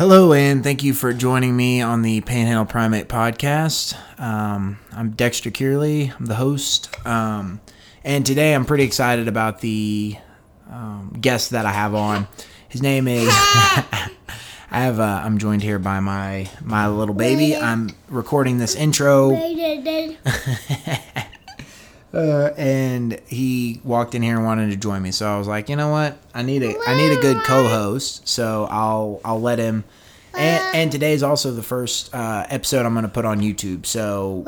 Hello, and thank you for joining me on the Panhandle Primate podcast. Um, I'm Dexter Kearley, I'm the host. Um, and today I'm pretty excited about the um, guest that I have on. His name is. I have. Uh, I'm joined here by my my little baby. I'm recording this intro. Uh, and he walked in here and wanted to join me. So I was like, you know what? I need a I need a good co-host. So I'll I'll let him. And, and today is also the first uh, episode I'm going to put on YouTube. So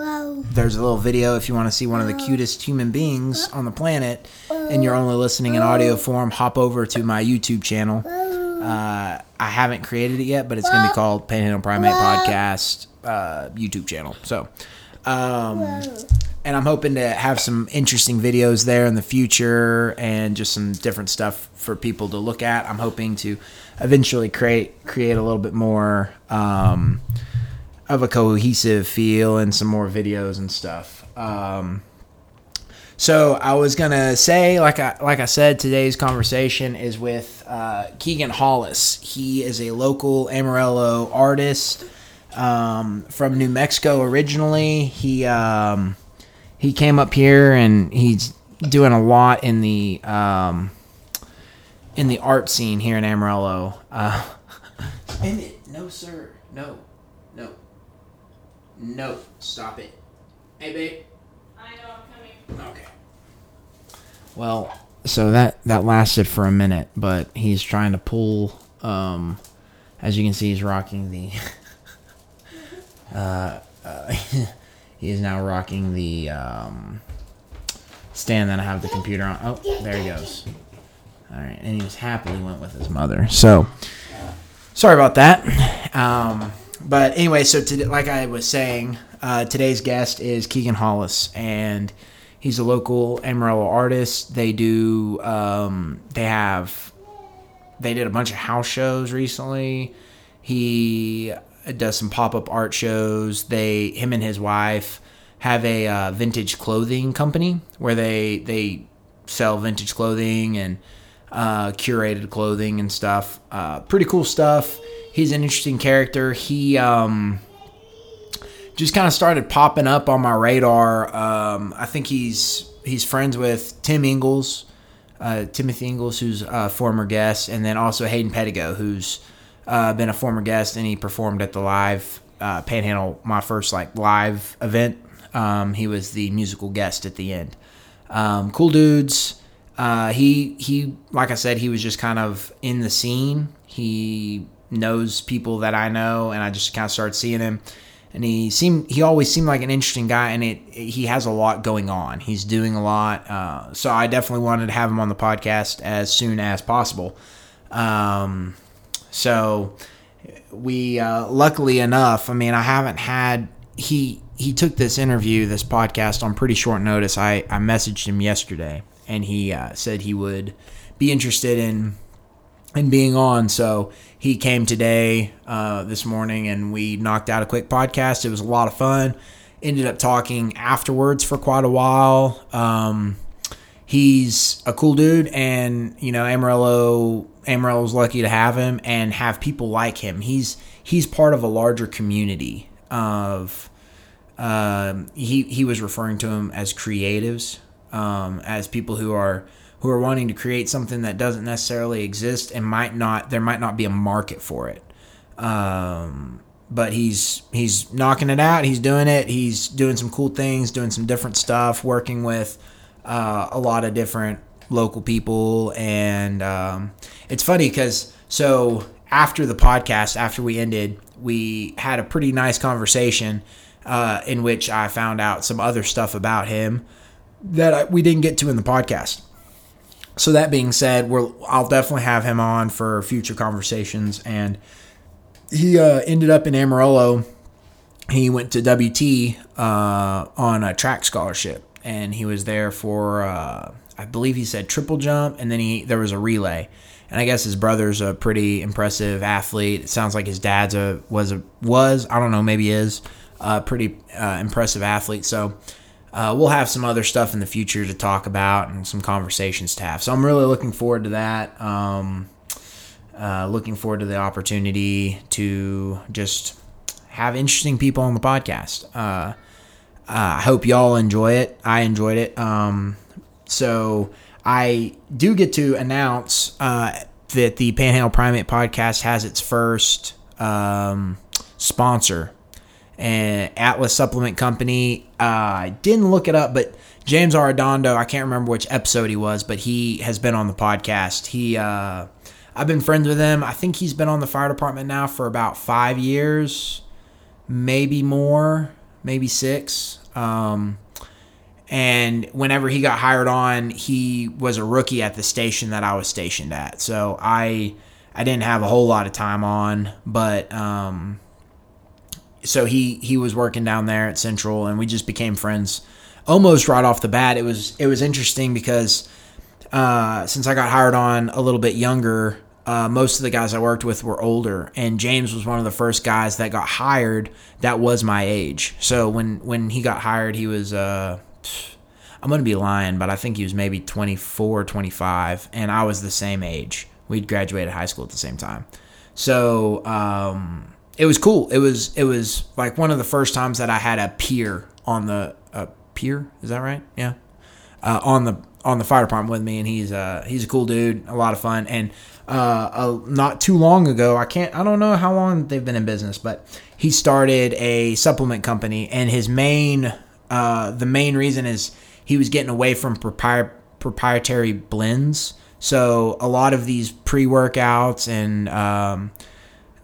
there's a little video if you want to see one of the cutest human beings on the planet, and you're only listening in audio form. Hop over to my YouTube channel. Uh, I haven't created it yet, but it's going to be called Panhandle Primate Podcast uh, YouTube channel. So. Um, and I'm hoping to have some interesting videos there in the future and just some different stuff for people to look at. I'm hoping to eventually create create a little bit more um, of a cohesive feel and some more videos and stuff. Um, so I was gonna say, like I like I said, today's conversation is with uh, Kegan Hollis. He is a local Amarillo artist um, from New Mexico originally. He um, he came up here and he's doing a lot in the um, in the art scene here in Amarillo. Uh, it, no, sir, no, no, no, stop it. Hey, babe. I know I'm coming. Okay. Well, so that that lasted for a minute, but he's trying to pull. Um, as you can see, he's rocking the. uh, uh, he is now rocking the um, stand that I have the computer on. Oh, there he goes. All right, and he just happily went with his mother. So, sorry about that. Um, but anyway, so to, like I was saying, uh, today's guest is Kegan Hollis, and he's a local Amarillo artist. They do, um, they have, they did a bunch of house shows recently. He does some pop up art shows. They, him and his wife, have a uh, vintage clothing company where they they sell vintage clothing and uh, curated clothing and stuff. Uh, pretty cool stuff. He's an interesting character. He um, just kind of started popping up on my radar. Um, I think he's he's friends with Tim Ingles, uh, Timothy Ingles, who's a former guest, and then also Hayden Pedigo, who's uh, been a former guest, and he performed at the live uh, Panhandle, my first like live event. Um, he was the musical guest at the end. Um, cool dudes. Uh, he he, like I said, he was just kind of in the scene. He knows people that I know, and I just kind of started seeing him. And he seemed he always seemed like an interesting guy, and it, it he has a lot going on. He's doing a lot, uh, so I definitely wanted to have him on the podcast as soon as possible. Um, so we uh, luckily enough, I mean, I haven't had he he took this interview, this podcast on pretty short notice. I I messaged him yesterday, and he uh, said he would be interested in in being on. So he came today, uh, this morning, and we knocked out a quick podcast. It was a lot of fun. Ended up talking afterwards for quite a while. Um, he's a cool dude, and you know Amarillo Amarillo's lucky to have him and have people like him. He's he's part of a larger community of. Um, he he was referring to him as creatives, um, as people who are who are wanting to create something that doesn't necessarily exist and might not there might not be a market for it. Um, but he's he's knocking it out. He's doing it. He's doing some cool things, doing some different stuff, working with uh, a lot of different local people, and um, it's funny because so after the podcast, after we ended, we had a pretty nice conversation uh, in which I found out some other stuff about him that I, we didn't get to in the podcast. So that being said, we're I'll definitely have him on for future conversations, and he uh, ended up in Amarillo. He went to WT uh, on a track scholarship, and he was there for uh, I believe he said triple jump, and then he there was a relay. And I guess his brother's a pretty impressive athlete. It sounds like his dad's a was a was I don't know maybe is a pretty uh, impressive athlete. So uh, we'll have some other stuff in the future to talk about and some conversations to have. So I'm really looking forward to that. Um, uh, looking forward to the opportunity to just have interesting people on the podcast. Uh, I hope y'all enjoy it. I enjoyed it. Um, so I do get to announce uh, that the Panhandle Primate podcast has its first um, sponsor, Atlas Supplement Company. Uh, I didn't look it up, but James Arredondo, I can't remember which episode he was, but he has been on the podcast. He, uh, I've been friends with him. I think he's been on the fire department now for about five years, maybe more, maybe six. Um, and whenever he got hired on, he was a rookie at the station that I was stationed at. So I, I didn't have a whole lot of time on, but um, so he he was working down there at Central, and we just became friends almost right off the bat. It was it was interesting because uh, since I got hired on a little bit younger, uh, most of the guys I worked with were older, and James was one of the first guys that got hired that was my age. So when when he got hired, he was uh, I'm gonna be lying, but I think he was maybe 24, 25, and I was the same age. We'd graduated high school at the same time, so um, it was cool. It was it was like one of the first times that I had a peer on the uh, peer. Is that right? Yeah, uh, on the on the fire department with me, and he's uh he's a cool dude, a lot of fun, and uh, uh, not too long ago, I can't, I don't know how long they've been in business, but he started a supplement company, and his main, uh, the main reason is he was getting away from propri- proprietary blends. So a lot of these pre workouts and um,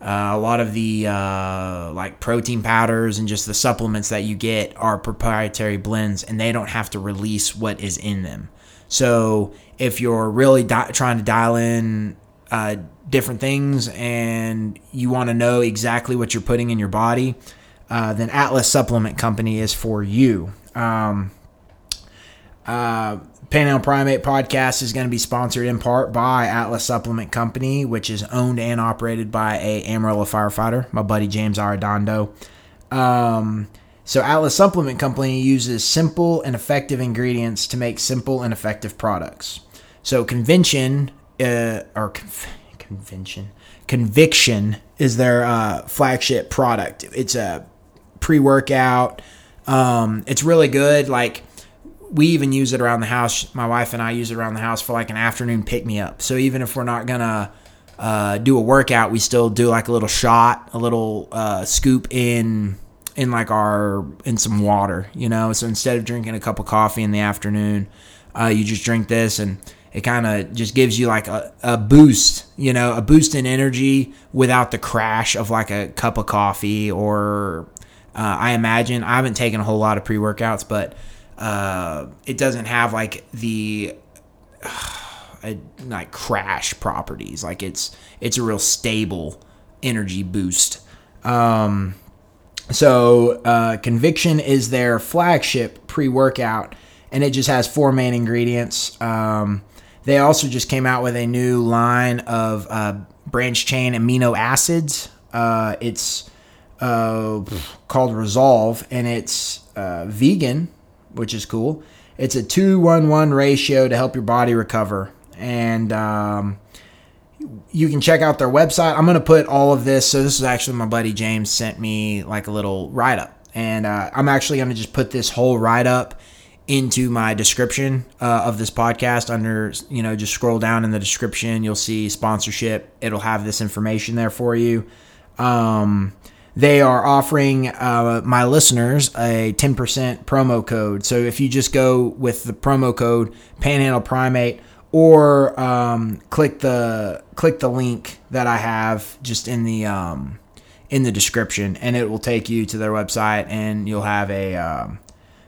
uh, a lot of the uh, like protein powders and just the supplements that you get are proprietary blends, and they don't have to release what is in them. So if you're really di- trying to dial in uh, different things and you want to know exactly what you're putting in your body, uh, then Atlas Supplement Company is for you. Um, uh, Primate Podcast is going to be sponsored in part by Atlas Supplement Company, which is owned and operated by a Amarillo firefighter, my buddy James Arredondo. Um, so Atlas Supplement Company uses simple and effective ingredients to make simple and effective products. So convention uh, or convention conviction is their uh, flagship product. It's a pre-workout. Um, it's really good. Like we even use it around the house. My wife and I use it around the house for like an afternoon pick me up. So even if we're not gonna uh, do a workout, we still do like a little shot, a little uh, scoop in in like our in some water, you know. So instead of drinking a cup of coffee in the afternoon, uh, you just drink this and it kind of just gives you like a, a boost, you know, a boost in energy without the crash of like a cup of coffee or uh, I imagine I haven't taken a whole lot of pre workouts, but uh, it doesn't have like the uh, like crash properties. Like it's it's a real stable energy boost. Um, so uh, Conviction is their flagship pre workout, and it just has four main ingredients. Um, they also just came out with a new line of uh, branch chain amino acids. Uh, it's uh, called Resolve, and it's uh, vegan, which is cool. It's a 2 1 1 ratio to help your body recover. And um, you can check out their website. I'm to put all of this. So, this is actually my buddy James sent me like a little write up. And uh, I'm actually to just put this whole write up into my description uh, of this podcast under you know just scroll down in the description you'll see sponsorship it'll have this information there for you um, they are offering uh, my listeners a 10% promo code. So if you just go with the promo code Panhandle Primate or um, click the click the link that I have just in the um, in the description, and it will take you to their website, and you'll have a um,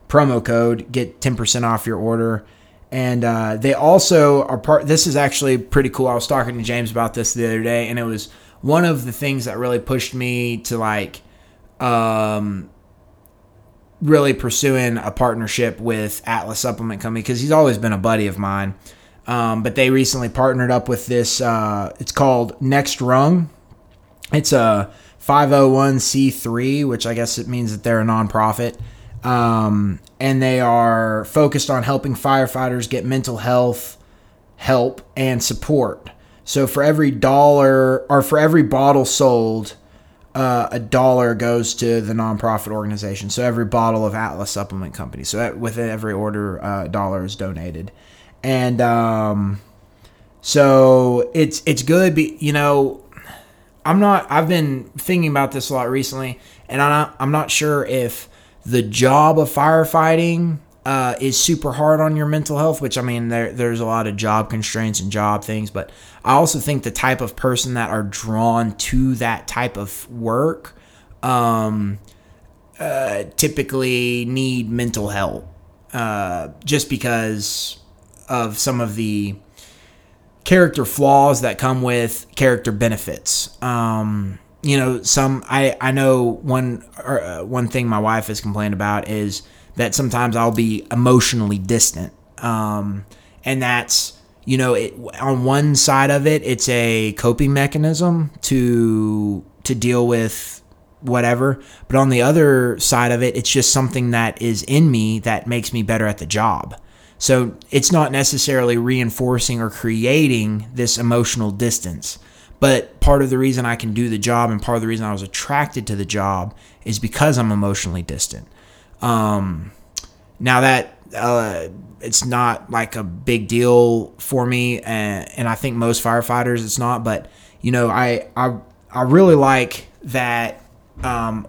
promo code get 10% off your order. And uh, they also are part. This is actually pretty cool. I was talking to James about this the other day, and it was one of the things that really pushed me to like um, really pursuing a partnership with Atlas Supplement Company because he's always been a buddy of mine. Um, but they recently partnered up with this. Uh, it's called Next Rung. It's a 501c3, which I guess it means that they're a nonprofit. Um, and they are focused on helping firefighters get mental health help and support. So for every dollar or for every bottle sold, uh, a dollar goes to the nonprofit organization. So every bottle of Atlas Supplement Company. So with every order, uh, dollar is donated, and um, so it's it's good. Be, you know, I'm not. I've been thinking about this a lot recently, and I'm not, I'm not sure if the job of firefighting uh, is super hard on your mental health, which I mean, there, there's a lot of job constraints and job things, but I also think the type of person that are drawn to that type of work um, uh, typically need mental help uh, just because of some of the character flaws that come with character benefits. Um, you know, some I I know one uh, one thing my wife has complained about is that sometimes I'll be emotionally distant. Um, and that's, you know, it, on one side of it, it's a coping mechanism to to deal with whatever. But on the other side of it, it's just something that is in me that makes me better at the job. So it's not necessarily reinforcing or creating this emotional distance. But part of the reason I can do the job and part of the reason I was attracted to the job is because I'm emotionally distant. Um, now that uh, it's not like a big deal for me, and, and I think most firefighters it's not. But you know, I I I really like that um,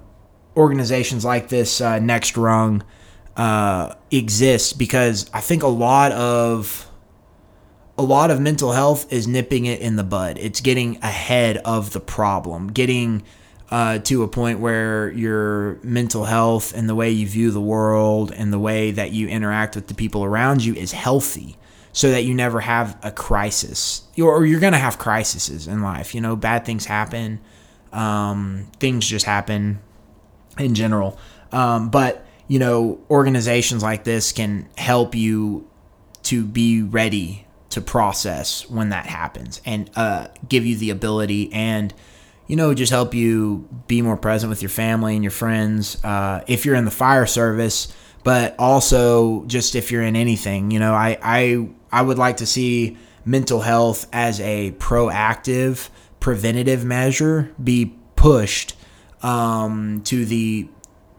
organizations like this uh, Next Rung uh, exist because I think a lot of a lot of mental health is nipping it in the bud. It's getting ahead of the problem, getting uh, to a point where your mental health and the way you view the world and the way that you interact with the people around you is healthy so that you never have a crisis. Or you're going to have crises in life. You know bad things happen. Um, things just happen in general. Um, but you know organizations like this can help you to be ready to process when that happens and uh, give you the ability and you know, just help you be more present with your family and your friends. Uh, if you're in the fire service, but also just if you're in anything, you know, I, I, I would like to see mental health as a proactive preventative measure be pushed um, to the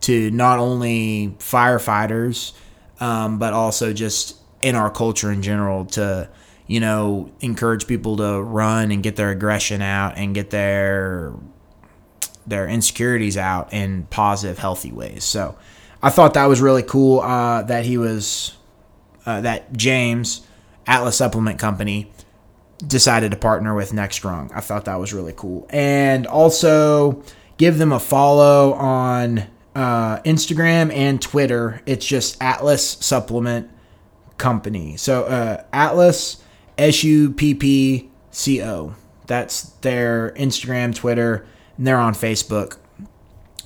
to not only firefighters um, but also just in our culture in general to you know, encourage people to run and get their aggression out and get their their insecurities out in positive, healthy ways. So I thought that was really cool uh, that he was uh, that James Atlas Supplement Company decided to partner with Next Rung. I thought that was really cool, and also give them a follow on uh, Instagram and Twitter. It's just Atlas Supplement Company. So uh, Atlas S U P P C O. That's their Instagram, Twitter, and they're on Facebook.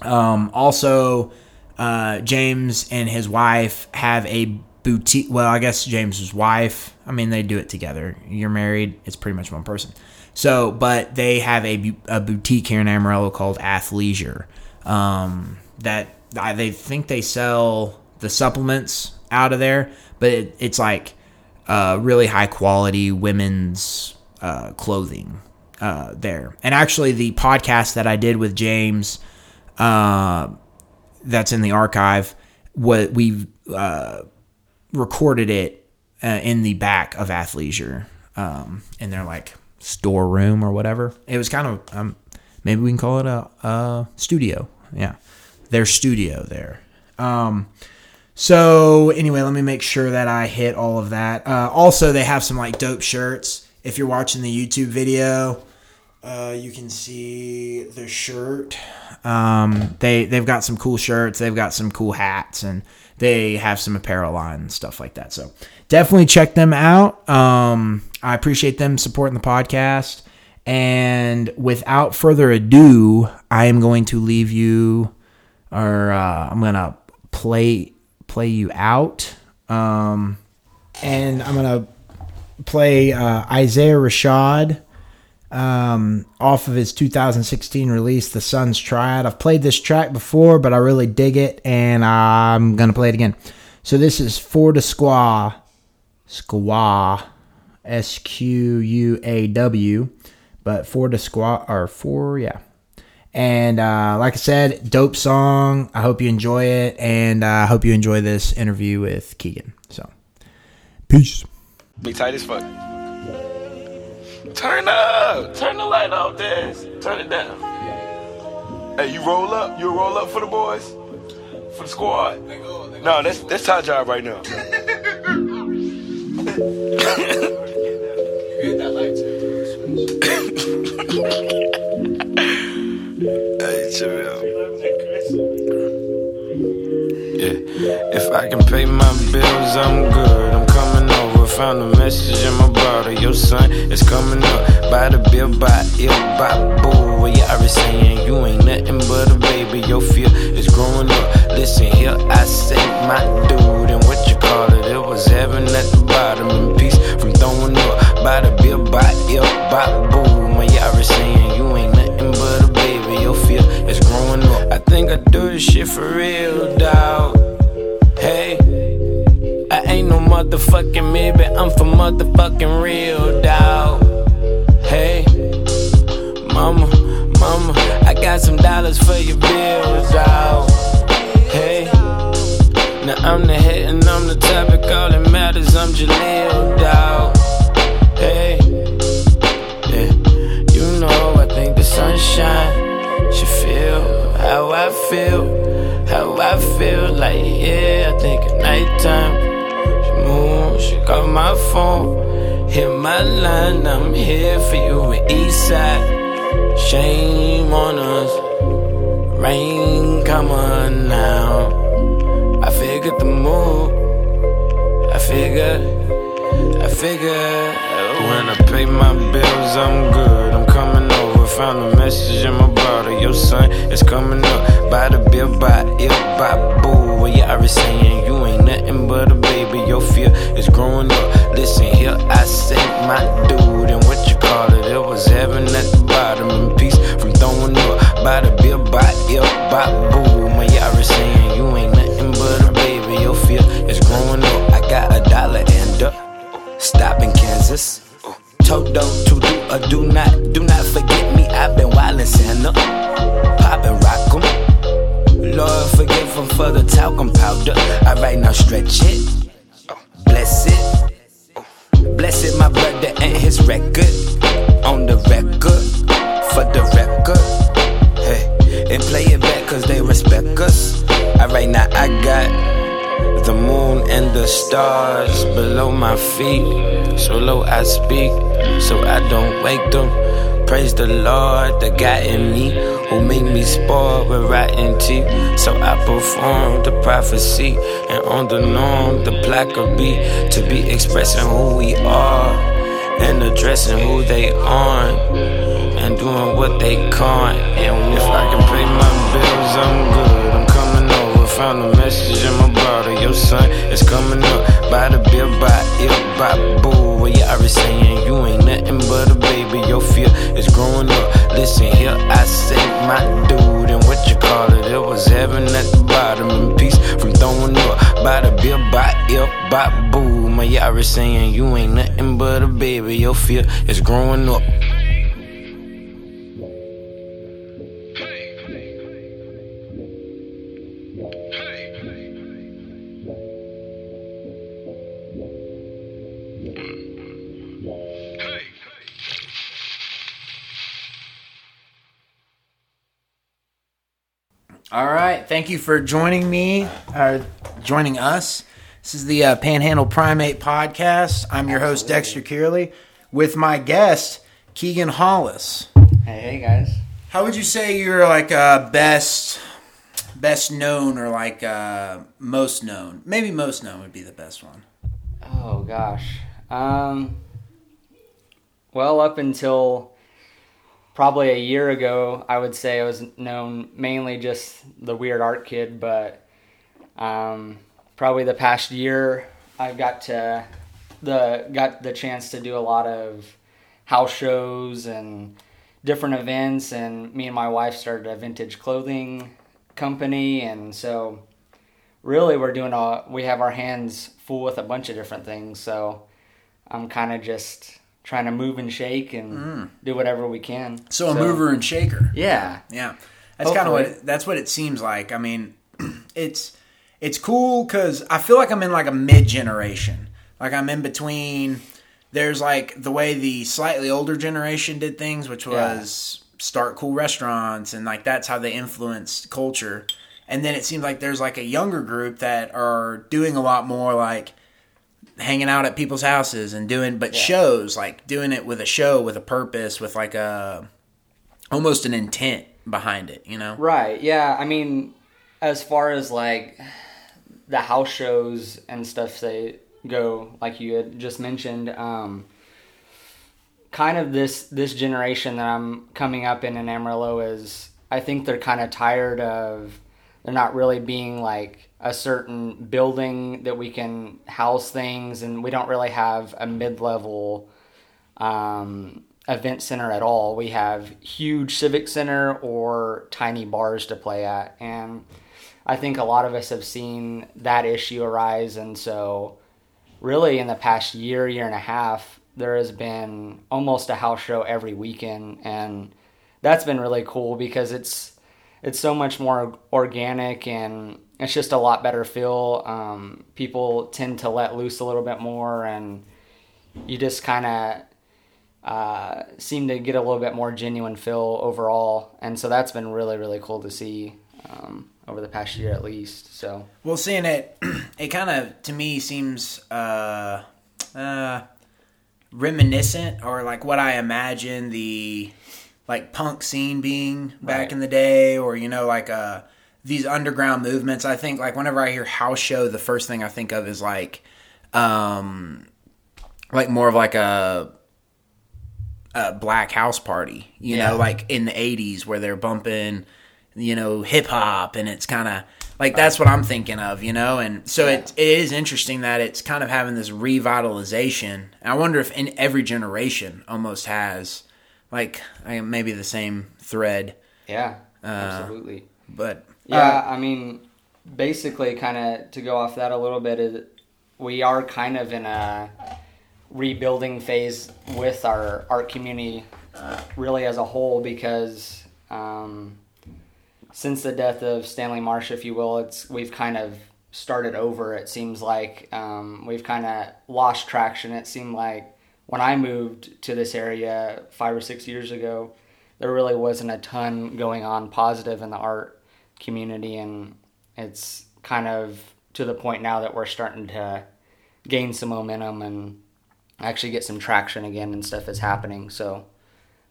Um, also, uh, James and his wife have a boutique. Well, I guess James's wife. I mean, they do it together. You're married; it's pretty much one person. So, but they have a, a boutique here in Amarillo called Athleisure. Um, that I, they think they sell the supplements out of there, but it, it's like uh, really high quality women's uh, clothing uh, there. And actually, the podcast that I did with James, uh, that's in the archive, what we uh, recorded it uh, in the back of Athleisure, um, in their like storeroom or whatever. It was kind of um, maybe we can call it a, a studio. Yeah, their studio there. Um, so anyway, let me make sure that I hit all of that. Uh, also, they have some like dope shirts. If you're watching the YouTube video, uh, you can see the shirt. Um, they they've got some cool shirts. They've got some cool hats, and they have some apparel line and stuff like that. So definitely check them out. Um, I appreciate them supporting the podcast. And without further ado, I am going to leave you, or uh, I'm gonna play play you out. Um, and I'm going to play uh, Isaiah Rashad um, off of his 2016 release, The Sun's Tirade. I've played this track before, but I really dig it, and I'm going to play it again. So this is For the Squaw, Squaw, S Q U A W, but for the squat or for yeah. And uh, like I said, dope song. I hope you enjoy it, and uh, I hope you enjoy this interview with Kegan. So, peace. Be tight as fuck. Turn up. Turn the light off, Dez. Turn it down. Hey, you roll up. You roll up for the boys? For the squad? No, that's that's Ty job right now. hey. Yeah, if I can pay my bills, I'm good. I'm coming over. Found a message in my brother. Your son is coming up. By the bill, by ill, by boo. What you already saying? You ain't nothing but a baby. Your fear is growing up. Listen here, I say my dude. And what you call it? It was heaven at the bottom. In peace from throwing up. By the bill, by ill, by boo. My you already saying you ain't baby. Your fear is growing up. I think I do this shit for real, dawg. Hey, I ain't no motherfucking maybe, I'm for motherfucking real, dawg. Hey, mama, mama, I got some dollars for your bills, dawg. Hey, now I'm the head and I'm the topic, all that matters, I'm Jaleel, dawg. Hey, yeah, you know I think the sunshine should feel how I feel. How I feel like, yeah, I think at nighttime. She move, she call my phone. Hit my line, I'm here for you in Eastside. Shame on us. Rain, come on now. I figured the move. I figured, I figured. When I pay my bills, I'm good. I'm coming. Found a message in my brother. Your son is coming up. By the bill, by ill, by boo. What you already saying? You ain't nothing but a baby. Your fear is growing up. Listen here, I say my dude. And what you call it? It was heaven at the bottom. In peace from throwing up. By the bill, by ill, by boo. My you already saying you ain't nothing but a baby. Your fear is growing up. I got a dollar and a stop in Kansas. Toto to do a do not, do not forget I've been wildin' Santa, poppin' rock 'em. Lord forgive 'em for the talcum powder. Alright, now stretch it, bless it, bless it, my brother and his record. On the record, for the record. Hey, and play it back cause they respect us. Alright, now I got the moon and the stars below my feet. So low I speak, so I don't wake them. Praise the Lord, that guy in me who made me spoil with rotten teeth. So I perform the prophecy, and on the norm, the plaque will be to be expressing who we are and addressing who they aren't and doing what they can't. And if I can pay my bills, I'm good. Found a message in my brother. Your son is coming up. By the bill, by ill, by boo. What you already saying? You ain't nothing but a baby. Your fear is growing up. Listen here, I say my dude. And what you call it? It was heaven at the bottom. In peace from throwing up. By the bill, by ill, by boo. My already saying you ain't nothing but a baby. Your fear is growing up. Right. Thank you for joining me, or joining us. This is the uh, Panhandle Primate Podcast. I'm your host, Dexter Kearley, with my guest, Kegan Hollis. Hey, hey guys. How would you say you're like uh, best, best known, or like uh, most known? Maybe most known would be the best one. Oh gosh. Um. Well, up until probably a year ago, I would say I was known mainly just the weird art kid, but um, probably the past year, I've got to the got the chance to do a lot of house shows and different events, and me and my wife started a vintage clothing company, and so really we're doing a we have our hands full with a bunch of different things. So I'm kind of just trying to move and shake and mm. do whatever we can. So a mover and shaker. Yeah. Yeah, that's kind of what that's what it seems like. I mean, it's it's cool because I feel like I'm in like a mid generation. Like I'm in between. There's like the way the slightly older generation did things, which Yeah. was start cool restaurants and like that's how they influenced culture. And then it seems like there's like a younger group that are doing a lot more like hanging out at people's houses and doing but Yeah. shows like doing it with a show with a purpose with like a almost an intent behind it you know Right. Yeah. I mean, as far as like the house shows and stuff they go, like you had just mentioned, um, kind of this this generation that I'm coming up in in Amarillo is, I think they're kind of tired of they're not really being like a certain building that we can house things, and we don't really have a mid level um, event center at all. We have huge civic center or tiny bars to play at, and I think a lot of us have seen that issue arise, and so really in the past year, year and a half, there has been almost a house show every weekend, and that's been really cool because it's it's so much more organic and it's just a lot better feel. Um, people tend to let loose a little bit more, and you just kind of uh, seem to get a little bit more genuine feel overall, and so that's been really really cool to see um, over the past year at least. So well seeing it it kind of to me seems uh uh reminiscent or like what i imagine the like punk scene being back Right. in the day or you know like uh these underground movements i think like whenever i hear house show the first thing i think of is like um like more of like a a black house party, you Yeah. know, like in the 80s where they're bumping, you know, hip hop and it's kind of like that's what I'm thinking of, you know? And so it, it is interesting that it's kind of having this revitalization. I wonder if in every generation almost has like maybe the same thread, yeah, absolutely. but Yeah, I mean, basically, kind of to go off that a little bit, is we are kind of in a rebuilding phase with our art community, really as a whole, because um, since the death of Stanley Marsh, if you will, it's we've kind of started over. It seems like um, we've kind of lost traction. It seemed like when I moved to this area five or six years ago, there really wasn't a ton going on positive in the art community, and it's kind of to the point now that we're starting to gain some momentum and actually get some traction again and stuff is happening. So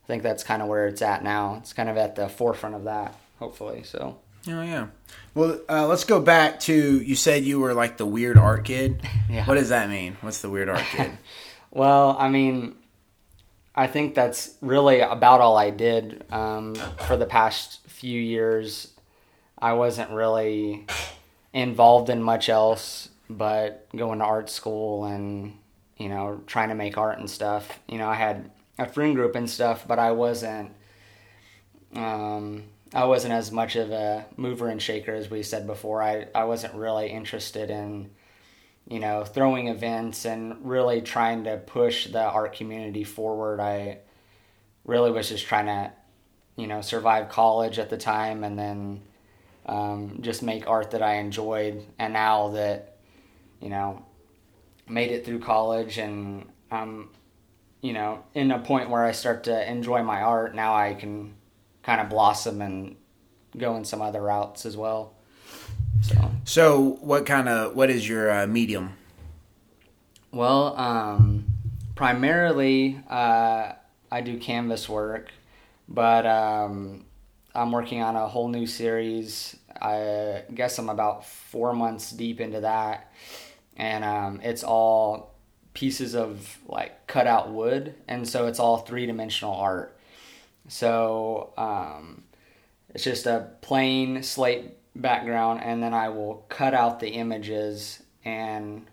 I think that's kind of where it's at now. It's kind of at the forefront of that, hopefully. So Oh yeah. Well, uh, let's go back to you said you were like the weird art kid. Yeah. What does that mean? What's the weird art kid? Well, I mean, I think that's really about all I did um, for the past few years. I wasn't really involved in much else but going to art school and, you know, trying to make art and stuff. You know, I had a friend group and stuff, but I wasn't. Um, I wasn't as much of a mover and shaker as we said before. I, I wasn't really interested in you know, throwing events and really trying to push the art community forward. I really was just trying to, you know, survive college at the time and then um, just make art that I enjoyed. And now that, you know, made it through college and I'm, you know, in a point where I start to enjoy my art, now I can kind of blossom and go in some other routes as well. So. so, what kind of what is your uh, medium? Well, um, primarily uh, I do canvas work, but um, I'm working on a whole new series. I guess I'm about four months deep into that, and um, it's all pieces of like cut out wood, and so it's all three dimensional art. So um, it's just a plain slate background, and then I will cut out the images and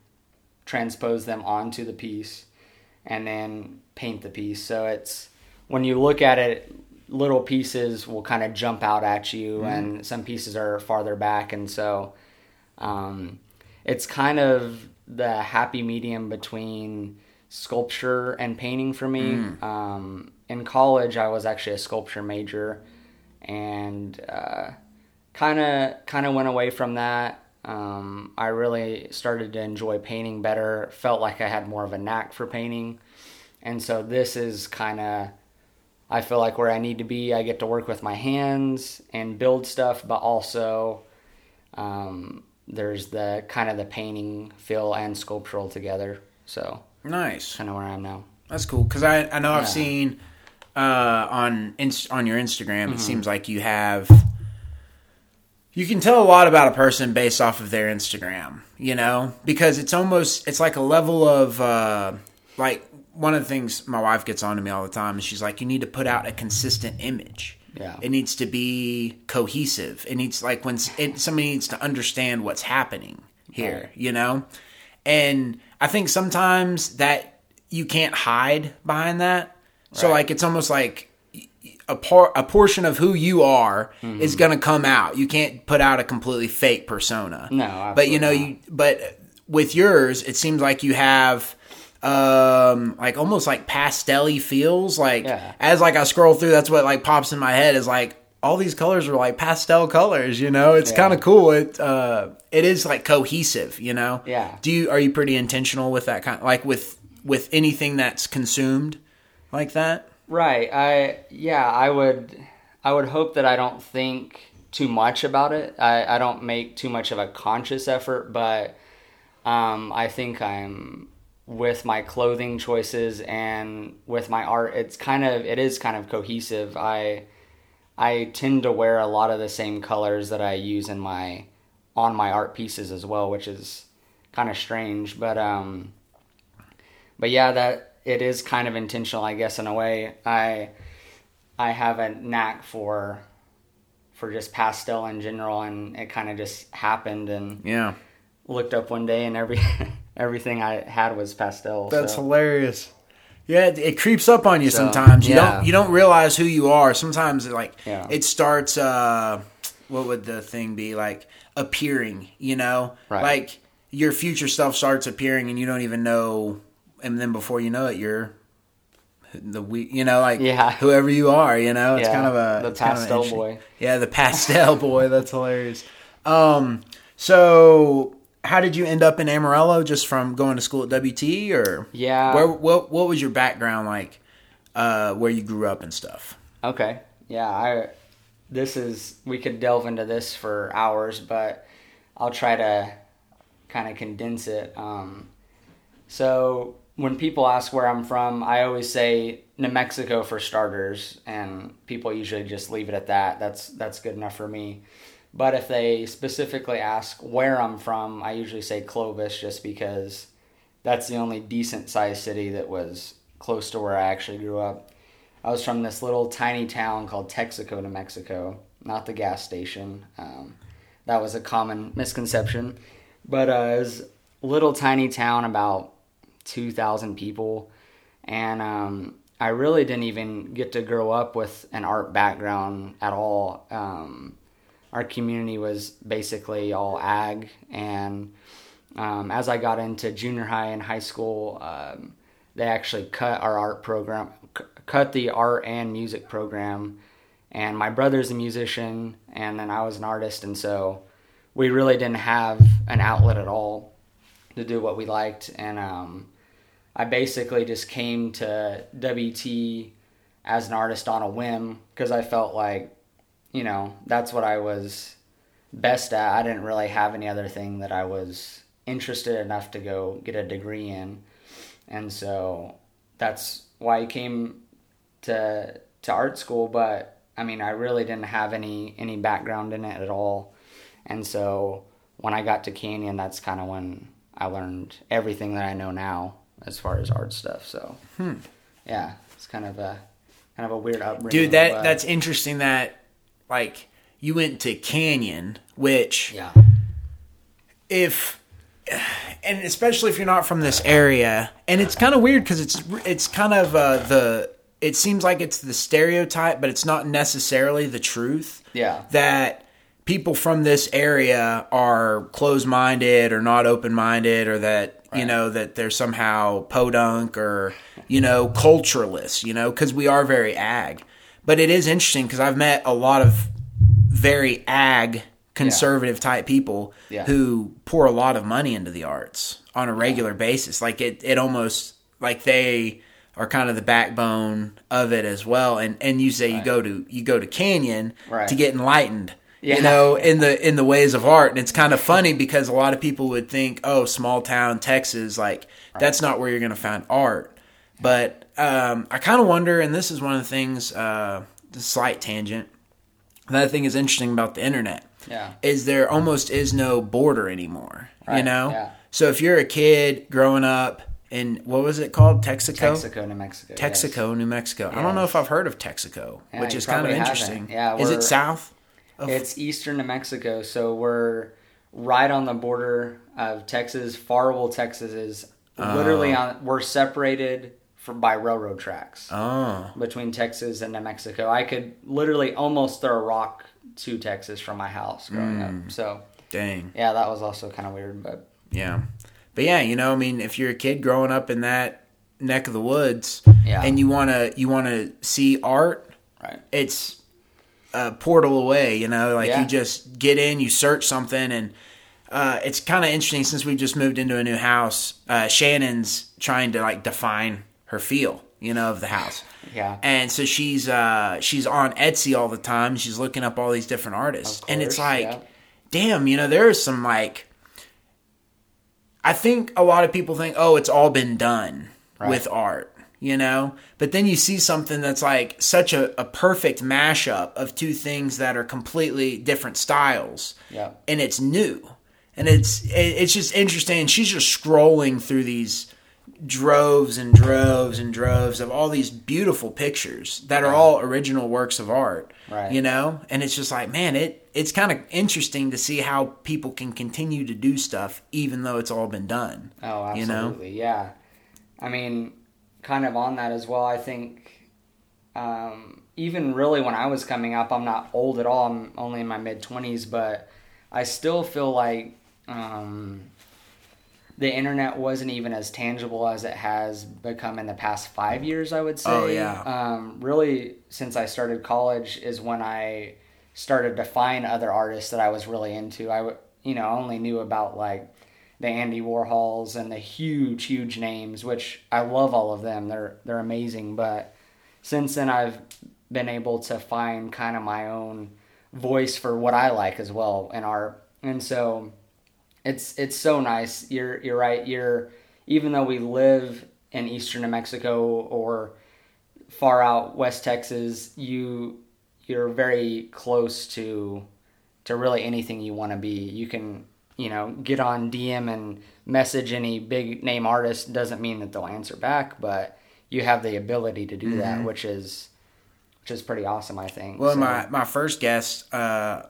transpose them onto the piece and then paint the piece. So it's when you look at it, little pieces will kind of jump out at you, and some pieces are farther back, and so um, it's kind of the happy medium between sculpture and painting for me. Um, in college, I was actually a sculpture major, and kind of kind of went away from that. Um, I really started to enjoy painting better. Felt like I had more of a knack for painting, and so this is kind of. I feel like where I need to be. I get to work with my hands and build stuff, but also um, there's the kind of the painting feel and sculptural together. So Nice. kind of where I am now. That's cool because I I know I've Yeah. seen uh, on on your Instagram. Mm-hmm. It seems like you have you can tell a lot about a person based off of their Instagram. You know because it's almost it's like a level of uh, like one of the things my wife gets on to me all the time is she's like you need to put out a consistent image. Yeah. It needs to be cohesive. It needs like when it, somebody needs to understand what's happening here, Right. you know? And I think sometimes that you can't hide behind that. So like it's almost like a part a portion of who you are Mm-hmm. is going to come out. You can't put out a completely fake persona. No, But you know absolutely you but with yours it seems like you have um like almost like pastelly feels like Yeah. as like I scroll through that's what like pops in my head is like all these colors are like pastel colors, you know? It's Yeah. kind of cool. It uh it is like cohesive, you know? Yeah. Do you are you pretty intentional with that kind like with with anything that's consumed like that? Right. I yeah, I would I would hope that I don't think too much about it. I, I don't make too much of a conscious effort, but um, I think I'm with my clothing choices and with my art it's kind of it is kind of cohesive. I I tend to wear a lot of the same colors that I use in my on my art pieces as well, which is kind of strange, but um but yeah, that it is kind of intentional, I guess, in a way. I I have a knack for for just pastel in general, and it kind of just happened. And Yeah. looked up one day, and every everything I had was pastel. That's so. hilarious. Yeah, it, it creeps up on you So, sometimes. You yeah. don't you don't realize who you are. Sometimes like Yeah. it starts uh what would the thing be like appearing, you know? Right. Like your future stuff starts appearing and you don't even know and then before you know it you're the we you know like Yeah. whoever you are, you know? It's Yeah, kind of a the it's kind of pastel boy. Yeah, the pastel boy. That's hilarious. Um so how did you end up in Amarillo? Just from going to school at WT, or Yeah. Where what what was your background like? Uh, where you grew up and stuff. Okay. Yeah, I this is we could delve into this for hours, but I'll try to kind of condense it. Um, so when people ask where I'm from, I always say New Mexico for starters, and people usually just leave it at that. That's that's good enough for me. But if they specifically ask where I'm from, I usually say Clovis just because that's the only decent sized city that was close to where I actually grew up. I was from this little tiny town called Texico, New Mexico, not the gas station. Um, that was a common misconception. But uh, it was a little tiny town, about 2,000 people. And um, I really didn't even get to grow up with an art background at all. Um, our community was basically all ag. And um, as I got into junior high and high school, um, they actually cut our art program, c- cut the art and music program. And my brother's a musician, and then I was an artist, and so we really didn't have an outlet at all to do what we liked. And um, I basically just came to WT as an artist on a whim because I felt like, you know, that's what I was best at. I didn't really have any other thing that I was interested enough to go get a degree in. And so that's why I came to to art school, but I mean, I really didn't have any any background in it at all. And so when I got to Canyon, that's kind of when I learned everything that I know now as far as art stuff. So, hmm. yeah, it's kind of a kind of a weird upbringing. Dude, that that's interesting. That like you went to Canyon, which yeah, if and especially if you're not from this area and it's kind of weird because it's it's kind of uh, the it seems like it's the stereotype but it's not necessarily the truth yeah, that people from this area are closed-minded or not open-minded or that you know, that they're somehow podunk or, you know, cultureless, you know, because we are very ag. But it is interesting because I've met a lot of very ag conservative type people Yeah. who pour a lot of money into the arts on a regular basis. Like it, it almost like they are kind of the backbone of it as well. And and you say you go to you go to Canyon Right. to get enlightened. Yeah. You know, in the in the ways of art. And it's kind of funny because a lot of people would think, oh, small town Texas, like that's not where you're gonna find art. But um, I kind of wonder, and this is one of the things, uh, the slight tangent. Another thing is interesting about the internet Yeah. is there almost is no border anymore. you know, yeah. so if you're a kid growing up in what was it called, Texico, Texico, New Mexico. yes. Texico, New Mexico. I don't know if I've heard of Texico, Yeah, which is kind of haven't. interesting. Yeah, is it south? Of, It's eastern New Mexico, so we're right on the border of Texas. Farwell, Texas is literally on. We're separated from by railroad tracks oh, between Texas and New Mexico. I could literally almost throw a rock to Texas from my house growing Mm. up. So dang, yeah, that was also kind of weird, but yeah. But yeah, you know, I mean, if you're a kid growing up in that neck of the woods, Yeah. and you wanna you wanna see art, right, it's a portal away, you know, like Yeah. you just get in, you search something and uh, it's kind of interesting since we just moved into a new house. Uh, Shannon's trying to like define her feel, you know, of the house. yeah, And so she's uh, she's on Etsy all the time. She's looking up all these different artists, and it's like, yeah. damn, you know, there's some like. I think a lot of people think, oh, it's all been done Right. with art, you know? But then you see something that's like such a, a perfect mashup of two things that are completely different styles. Yeah. And it's new. And it's it's just interesting. She's just scrolling through these droves and droves and droves of all these beautiful pictures that are all original works of art. Right. You know? And it's just like, man, it it's kind of interesting to see how people can continue to do stuff even though it's all been done. Oh, You know? absolutely. Yeah. I mean, kind of on that as well, I think um, even really when I was coming up, I'm not old at all. I'm only in my mid 20s, but I still feel like um, the internet wasn't even as tangible as it has become in the past five years, I would say. Oh, yeah. Um, really, since I started college, is when I started to find other artists that I was really into. I, w- you know, only knew about like the Andy Warhols and the huge, huge names, which I love all of them. They're they're amazing. But since then, I've been able to find kind of my own voice for what I like as well in art, and so it's it's so nice. You're you're right. You're even though we live in eastern New Mexico or far out West Texas, you you're very close to to really anything you want to be. You can you know get on DM and message any big name artist. Doesn't mean that they'll answer back, but you have the ability to do that, which is which is pretty awesome. I think. Well, So, my my first guest uh,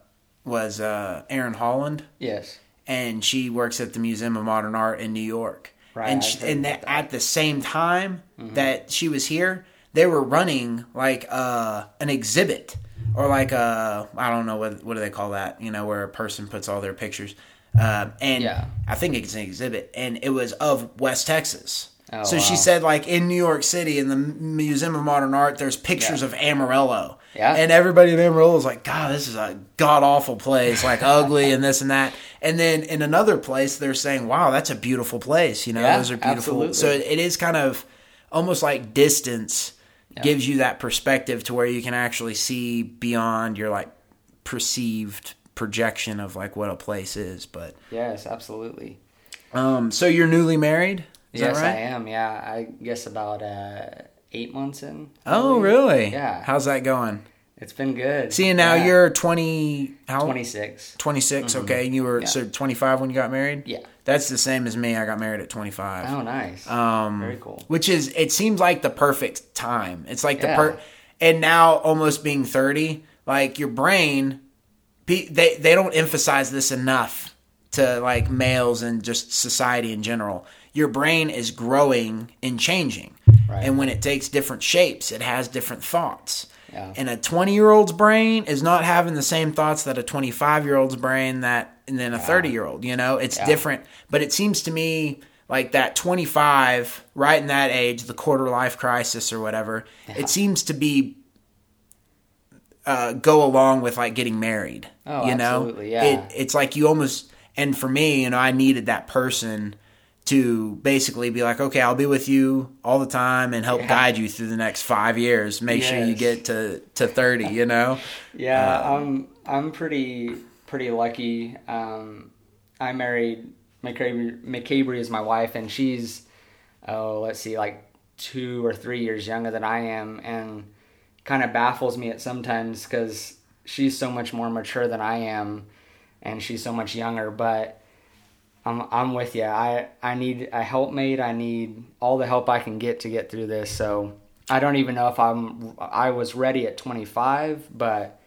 was uh, Erin Holland. yes. And she works at the Museum of Modern Art in New York. Right, and she, and that, that. Mm-hmm. at the same time that she was here, they were running like uh, an exhibit or like a I don't know what what do they call that? You know, where a person puts all their pictures. Uh, and Yeah. I think it's an exhibit, and it was of West Texas. Oh, so she said, like in New York City, in the Museum of Modern Art, there's pictures Yeah. of Amarillo. Yeah. And everybody in Amarillo is like, God, this is a god awful place, like ugly and this and that. And then in another place, they're saying, Wow, that's a beautiful place. You know, Yeah, those are beautiful. absolutely. So it, is kind of almost like distance gives you that perspective to where you can actually see beyond your like perceived projection of like what a place is. But Yes, absolutely. um, so you're newly married? Is yes, that right? I am. Yeah, I guess about uh, eight months in. Oh, really? Yeah. How's that going? It's been good. Seeing now Yeah. you're 20, how? 26. 26, okay. And you were, Yeah. so 25 when you got married? Yeah. That's the same as me. I got married at 25. Oh, nice. Um, Very cool. Which is, it seems like the perfect time. It's like the Yeah. per, and now almost being 30, like your brain, pe- they, they don't emphasize this enough to like males and just society in general. Your brain is growing and changing. Right. And when it takes different shapes, it has different thoughts. Yeah. And a 20 year old's brain is not having the same thoughts that a 25 year old's brain that, and then a 30 year old, you know, it's Yeah. different. But it seems to me like that 25, right in that age, the quarter life crisis or whatever, it seems to be uh, go along with like getting married. Oh, you know, yeah. It, it's like you almost, and for me, you know, I needed that person to basically be like, okay, I'll be with you all the time and help Yeah. guide you through the next five years. Make sure you get to to thirty. You know. Yeah, Uh, I'm I'm pretty pretty lucky. Um, I married McCabe. McCabe is my wife, and she's oh, let's see, like two or three years younger than I am, and kind of baffles me at sometimes because she's so much more mature than I am, and she's so much younger. But I'm I'm with you. I I need a helpmate. I need all the help I can get to get through this. So I don't even know if I'm I was ready at 25, but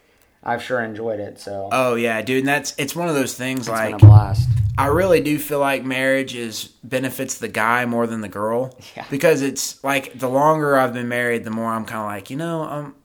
I've sure enjoyed it. So Oh yeah, dude. And that's it's one of those things it's like blast. I really do feel like marriage is benefits the guy more than the girl. Yeah. Because it's like the longer I've been married, the more I'm kind of like, you know, I'm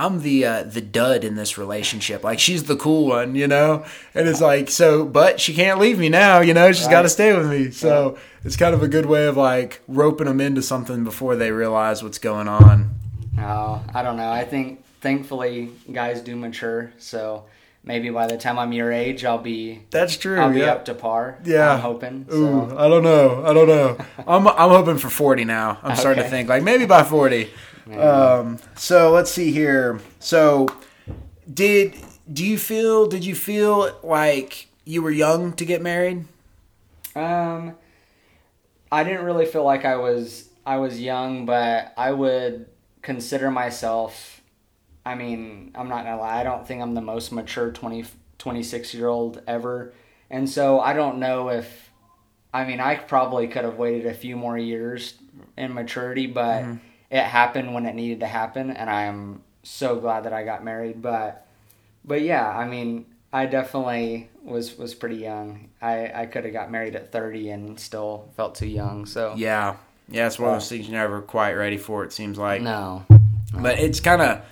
I'm the uh, the dud in this relationship. Like she's the cool one, you know. And it's like so, but she can't leave me now, you know. She's got to stay with me. So it's kind of a good way of like roping them into something before they realize what's going on. Oh, I don't know. I think thankfully guys do mature. So maybe by the time I'm your age, I'll be That's true. I'll be yeah. up to par. Yeah. I'm hoping. So. Ooh, I don't know. I don't know. I'm I'm hoping for 40 now. I'm starting to think like maybe by 40. Um, so let's see here. So did do you feel did you feel like you were young to get married? Um, I didn't really feel like I was I was young, but I would consider myself. I mean, I'm not gonna lie. I don't think I'm the most mature 20, 26 year old ever, and so I don't know if. I mean, I probably could have waited a few more years in maturity, but it happened when it needed to happen, and I'm so glad that I got married. But, but yeah, I mean, I definitely was was pretty young. I I could have got married at 30 and still felt too young. So Yeah. Yeah, it's one of those things you're never quite ready for it seems like. no, But it's kind of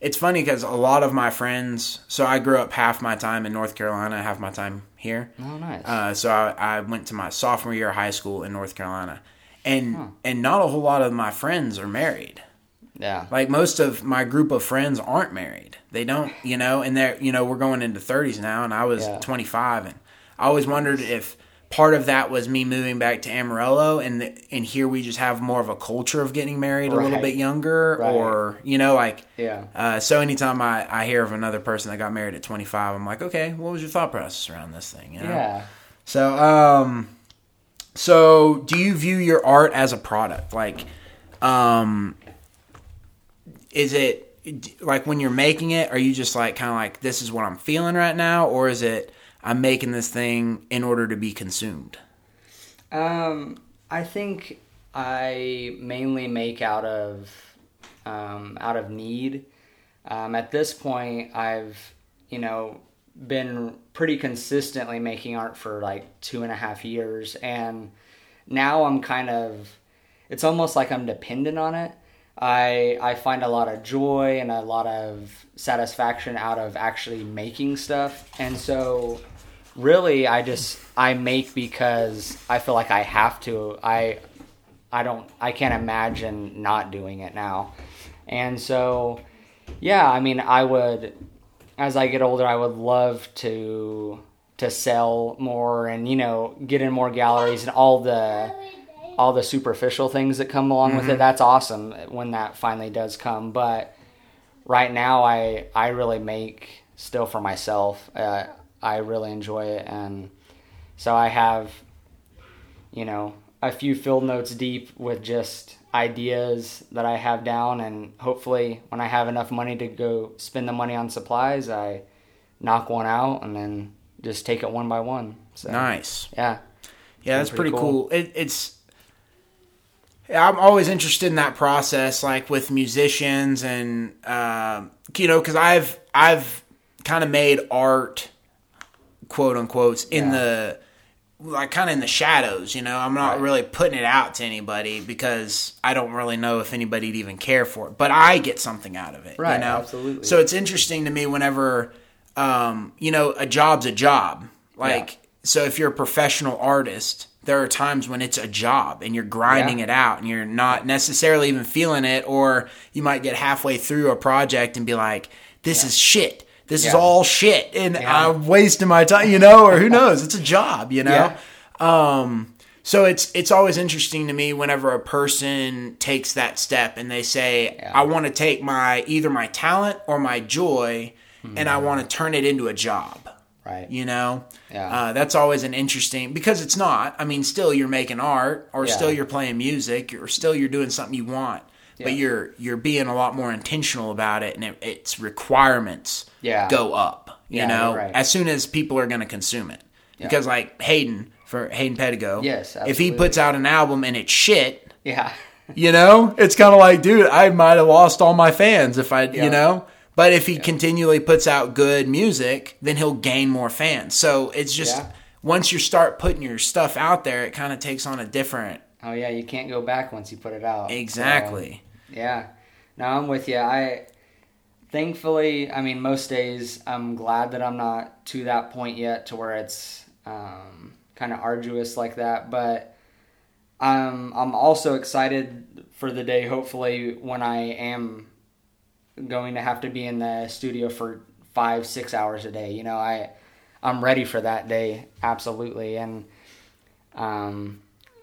it's funny cuz a lot of my friends, so I grew up half my time in North Carolina, half my time here. oh nice. Uh, so I, I went to my sophomore year of high school in North Carolina, and and not a whole lot of my friends are married. yeah, Like most of my group of friends aren't married. They don't, you know, and they're you know we're going into thirties now, and I was Yeah. 25, and I always wondered if part of that was me moving back to Amarillo, and the, and here we just have more of a culture of getting married a little bit younger, Right. or you know like. yeah. Uh, so anytime I, I hear of another person that got married at 25, I'm like, okay, what was your thought process around this thing? You know? Yeah. So, um, so do you view your art as a product? Like, um, is it like when you're making it, are you just like kind of like this is what I'm feeling right now, or is it I'm making this thing in order to be consumed? Um, I think I mainly make out of um, out of need. Um, at this point, I've you know been pretty consistently making art for like two and a half years, and now I'm kind of it's almost like I'm dependent on it. I I find a lot of joy and a lot of satisfaction out of actually making stuff, and so really I just I make because I feel like I have to. I I don't I can't imagine not doing it now. And so yeah, I mean I would as I get older I would love to to sell more and you know get in more galleries and all the all the superficial things that come along with it. That's awesome when that finally does come, but right now I I really make still for myself. Uh, I really enjoy it, and so I have, you know, a few field notes deep with just ideas that I have down, and hopefully when I have enough money to go spend the money on supplies, I knock one out and then just take it one by one. So Nice. yeah, Yeah, that's pretty pretty cool. cool. It, it's I'm always interested in that process, like with musicians, and um, you know, because I've I've kind of made art, quote unquote, in Yeah. the like kind of in the shadows. You know, I'm not Right. really putting it out to anybody because I don't really know if anybody'd even care for it. But I get something out of it. Right, You know? absolutely. So it's interesting to me whenever, um, you know, a job's a job. Like, so if you're a professional artist, there are times when it's a job and you're grinding Yeah. it out and you're not necessarily even feeling it, or you might get halfway through a project and be like, "This is shit. This is all shit," and Yeah. I'm wasting my time, you know, or who knows? It's a job, you know. Yeah. Um, so it's it's always interesting to me whenever a person takes that step and they say, Yeah. "I want to take my either my talent or my joy, and I want to turn it into a job." Right. You know, Yeah. uh, that's always an interesting because it's not. I mean, still you're making art, or Yeah. still you're playing music, or still you're doing something you want, but you're you're being a lot more intentional about it, and it, its requirements Yeah. go up. You Yeah, know, right. as soon as people are going to consume it, because like Hayden for Hayden Pedigo, Yes, if he puts out an album and it's shit, Yeah. you know, it's kind of like, dude, I might have lost all my fans if I, Yeah. you know. But if he continually puts out good music, then he'll gain more fans. So it's just Yeah. once you start putting your stuff out there, it kind of takes on a different. Oh yeah, you can't go back once you put it out. So, Exactly. yeah. No, I'm with you. I thankfully, I mean, most days I'm glad that I'm not to that point yet to where it's um, kind of arduous like that. But I'm I'm also excited for the day. Hopefully, when I am going to have to be in the studio for five six hours a day. You know, I I'm ready for that day absolutely and. Um,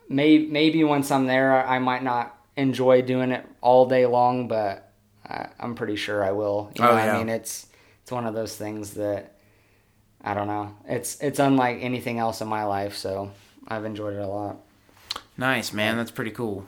maybe maybe once I'm there, I might not enjoy doing it all day long, but I, I'm pretty sure I will. You know, Oh, yeah. I mean, it's it's one of those things that I don't know. It's it's unlike anything else in my life, so I've enjoyed it a lot. Nice, man. That's pretty cool.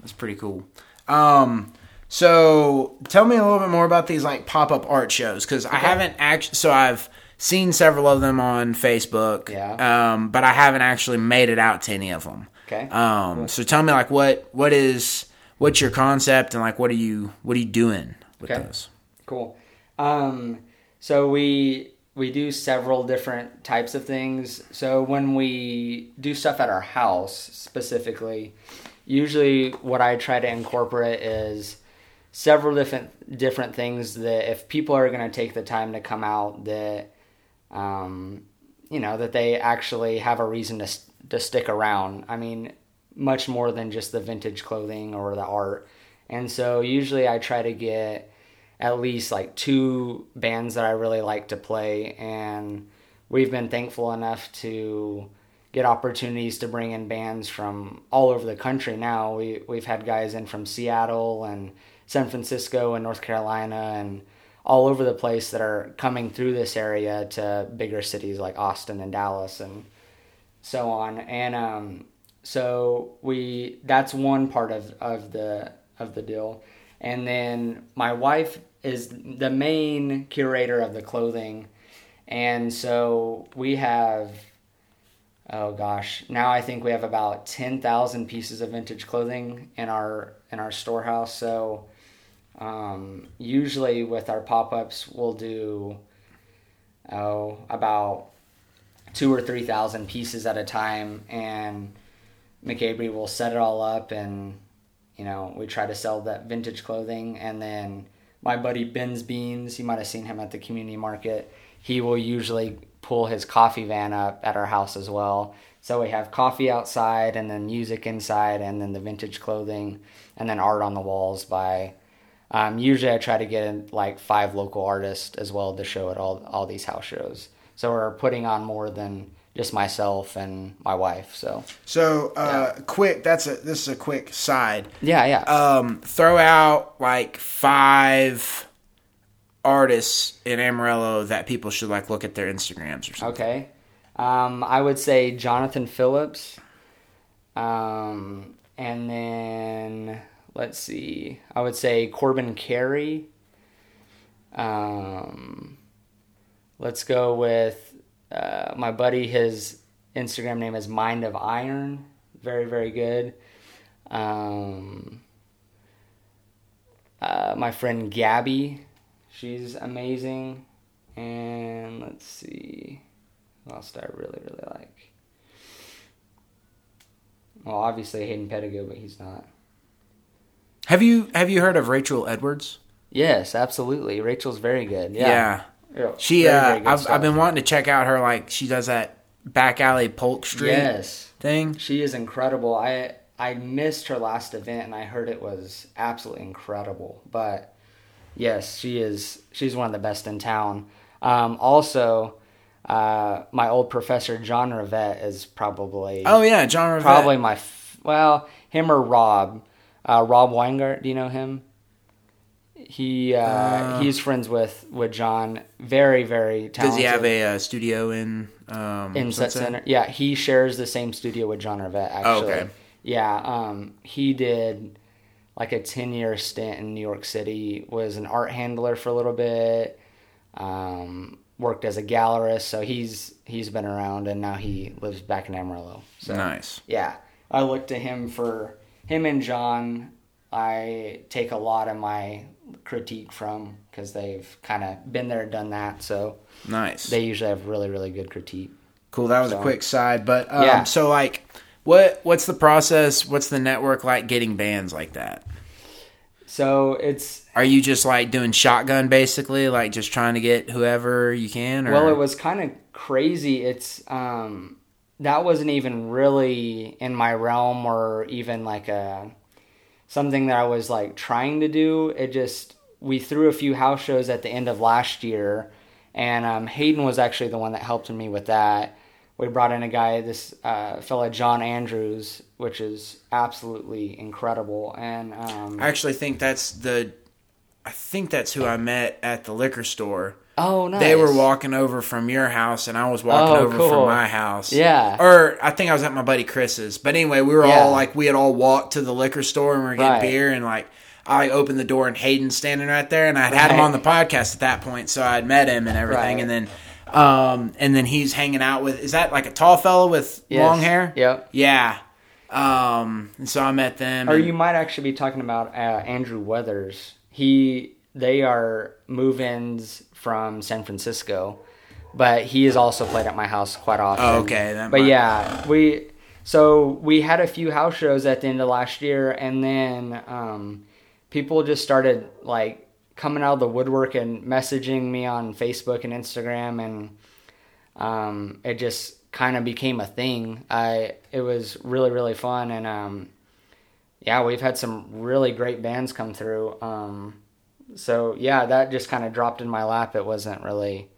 That's pretty cool. Um, so tell me a little bit more about these like pop up art shows because I haven't actually. So I've seen several of them on Facebook. Yeah. Um, but I haven't actually made it out to any of them. Okay. Um, so tell me like what what is what's your concept and like what are you what are you doing with Okay. those? Cool. Um, so we we do several different types of things. So when we do stuff at our house specifically, usually what I try to incorporate is several different different things that if people are going to take the time to come out that um, you know that they actually have a reason to to stick around. I mean, much more than just the vintage clothing or the art. And so usually I try to get at least like two bands that I really like to play and we've been thankful enough to get opportunities to bring in bands from all over the country now. We we've had guys in from Seattle and San Francisco and North Carolina and all over the place that are coming through this area to bigger cities like Austin and Dallas and so on. And um, so we that's one part of, of the of the deal. And then my wife is the main curator of the clothing. And so we have oh gosh, now I think we have about 10,000 pieces of vintage clothing in our in our storehouse. So um, usually with our pop-ups we'll do oh about two or three thousand pieces at a time and McAbry will set it all up and you know we try to sell that vintage clothing and then my buddy Ben's Beans you might have seen him at the community market he will usually pull his coffee van up at our house as well so we have coffee outside and then music inside and then the vintage clothing and then art on the walls by um, usually I try to get in like five local artists as well to show at all all these house shows. So we're putting on more than just myself and my wife. So So uh, quick, that's a this is a quick side. yeah, yeah. Um, throw out like five artists in Amarillo that people should like look at their Instagrams or something. okay. Um, I would say Jonathan Phillips. Um, and then let's see. I would say Corbin Carey. Um, let's go with uh, my buddy. His Instagram name is Mind of Iron. Very, very good. Um, uh, my friend Gabby. She's amazing. And let's see. Who else do I really, really like? Well, obviously Hayden Pedigo, but he's not. Have you have you heard of Rachel Edwards? Yes, absolutely. Rachel's very good. Yeah. Yeah. She Very, uh very I've. I've been wanting to check out her like she does that back alley Polk Street Yes, thing. she is incredible. I I missed her last event, and I heard it was absolutely incredible. But yes, she is. She's one of the best in town. Um, also, uh, my old professor John Rivette is probably Oh yeah, John Rivette. probably my f- well him or Rob. Uh, Rob Weingart, do you know him? He uh, Uh. he's friends with with John. Very very talented. Does he have a uh, studio in um, in Set Sunset? Center? Yeah, he shares the same studio with John Rivette. Actually, Oh, okay. yeah. Um, he did like a ten year stint in New York City. Was an art handler for a little bit. Um, worked as a gallerist, so he's he's been around, and now he lives back in Amarillo. So Nice. yeah, I look to him for him and John. I take a lot of my critique from because they've kind of been there, done that. So Nice. they usually have really, really good critique. Cool. That was a quick side, but um, Yeah. So like, what what's the process? What's the network like getting bands like that? So it's Are you just like doing shotgun basically, like just trying to get whoever you can? Or? well, it was kind of crazy. It's um that wasn't even really in my realm or even like a something that I was like trying to do. It just we threw a few house shows at the end of last year, and um, Hayden was actually the one that helped me with that. We brought in a guy, this uh, fella John Andrews, which is absolutely incredible, and um, I actually think that's the. I think that's who I met at the liquor store. Oh, nice. They were walking over from your house, and I was walking Oh, over cool. from my house. Yeah. Or I think I was at my buddy Chris's. But anyway, we were Yeah. all like, we had all walked to the liquor store and we were getting Right. beer, and like, I opened the door and Hayden's standing right there, and I'd had him on the podcast at that point, so I'd met him and everything, Right. and then. Um, and then he's hanging out with is that like a tall fellow with Yes. long hair? Yep. Yeah. Um, and so I met them. Or and- you might actually be talking about uh, Andrew Weathers. He they are move-ins from San Francisco, but he has also played at my house quite often. Oh, okay, but yeah, we so we had a few house shows at the end of last year, and then um, people just started like coming out of the woodwork and messaging me on Facebook and Instagram, and um, it just kind of became a thing. I it was really really fun, and um, yeah, we've had some really great bands come through. Um, so yeah, that just kind of dropped in my lap. It wasn't really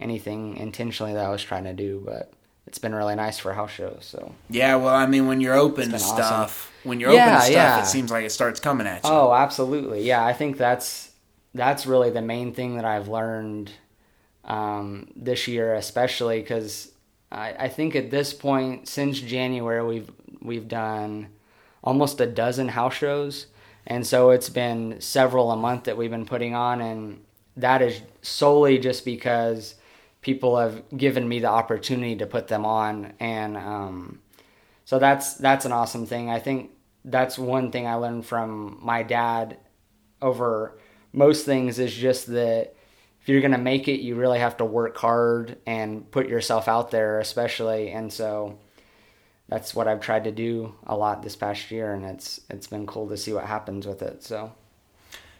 anything intentionally that I was trying to do, but it's been really nice for house shows. So Yeah, well, I mean, when you're open to been awesome. stuff, when you're Yeah, open to stuff, yeah. it seems like it starts coming at you. oh, absolutely, yeah. I think that's that's really the main thing that I've learned um, this year, especially because I, I think at this point since January we've we've done almost a dozen house shows, and so it's been several a month that we've been putting on, and that is solely just because people have given me the opportunity to put them on, and um, so that's that's an awesome thing. I think that's one thing I learned from my dad over most things is just that if you're gonna make it, you really have to work hard and put yourself out there, especially. And so that's what I've tried to do a lot this past year, and it's it's been cool to see what happens with it. So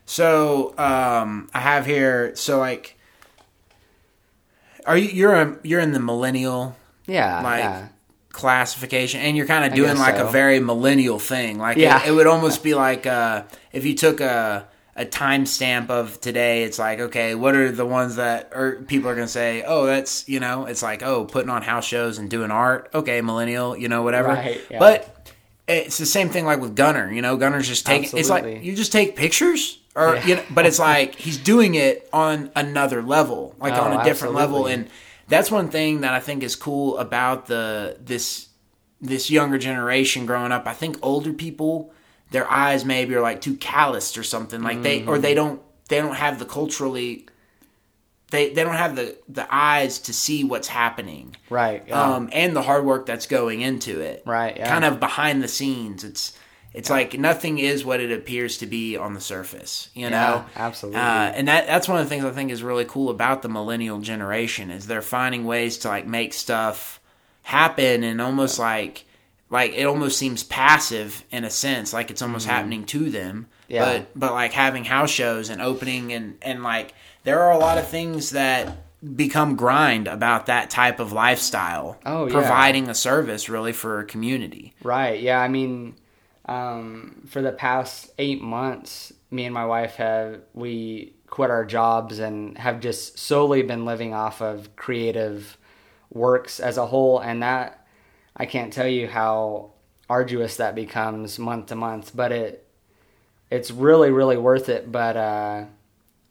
So um, I have here. So like, are you you're a, you're in the millennial yeah, like yeah, classification, and you're kind of doing like so. a very millennial thing. Like, Yeah. it, it would almost be like uh, if you took a a timestamp of today. It's like, okay, what are the ones that or people are gonna say? Oh, that's you know, it's like oh, putting on house shows and doing art. Okay, millennial, you know, whatever. Right, yeah. But it's the same thing like with Gunner. You know, Gunner's just taking. It's like you just take pictures, or Yeah. you know, but it's like he's doing it on another level, like Oh, on a oh, different level, and that's one thing that I think is cool about the this this younger generation growing up. I think older people, their eyes maybe are like too calloused or something. Like they or Mm-hmm. they don't they don't have the culturally. They, they don't have the, the eyes to see what's happening right, yeah. um, and the hard work that's going into it. Right, yeah. Kind of behind the scenes. It's it's like nothing is what it appears to be on the surface. You know, absolutely. Uh, and that that's one of the things I think is really cool about the millennial generation is they're finding ways to like make stuff happen and almost like like it almost seems passive in a sense, like it's almost happening to them. Mm-hmm. Yeah. But but like having house shows and opening and and like there are a lot of things that become grind about that type of lifestyle. Oh, yeah. providing a service really for a community. Right. Yeah. I mean, um, for the past eight months, me and my wife have we quit our jobs and have just solely been living off of creative works as a whole, and that I can't tell you how arduous that becomes month to month, but it it's really really worth it. But uh,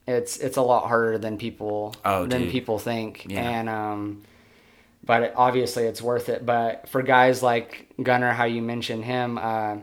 it's it's a lot harder than people Oh, than dude. people think, Yeah. and um, but it, obviously it's worth it. But for guys like Gunner, how you mentioned him, uh,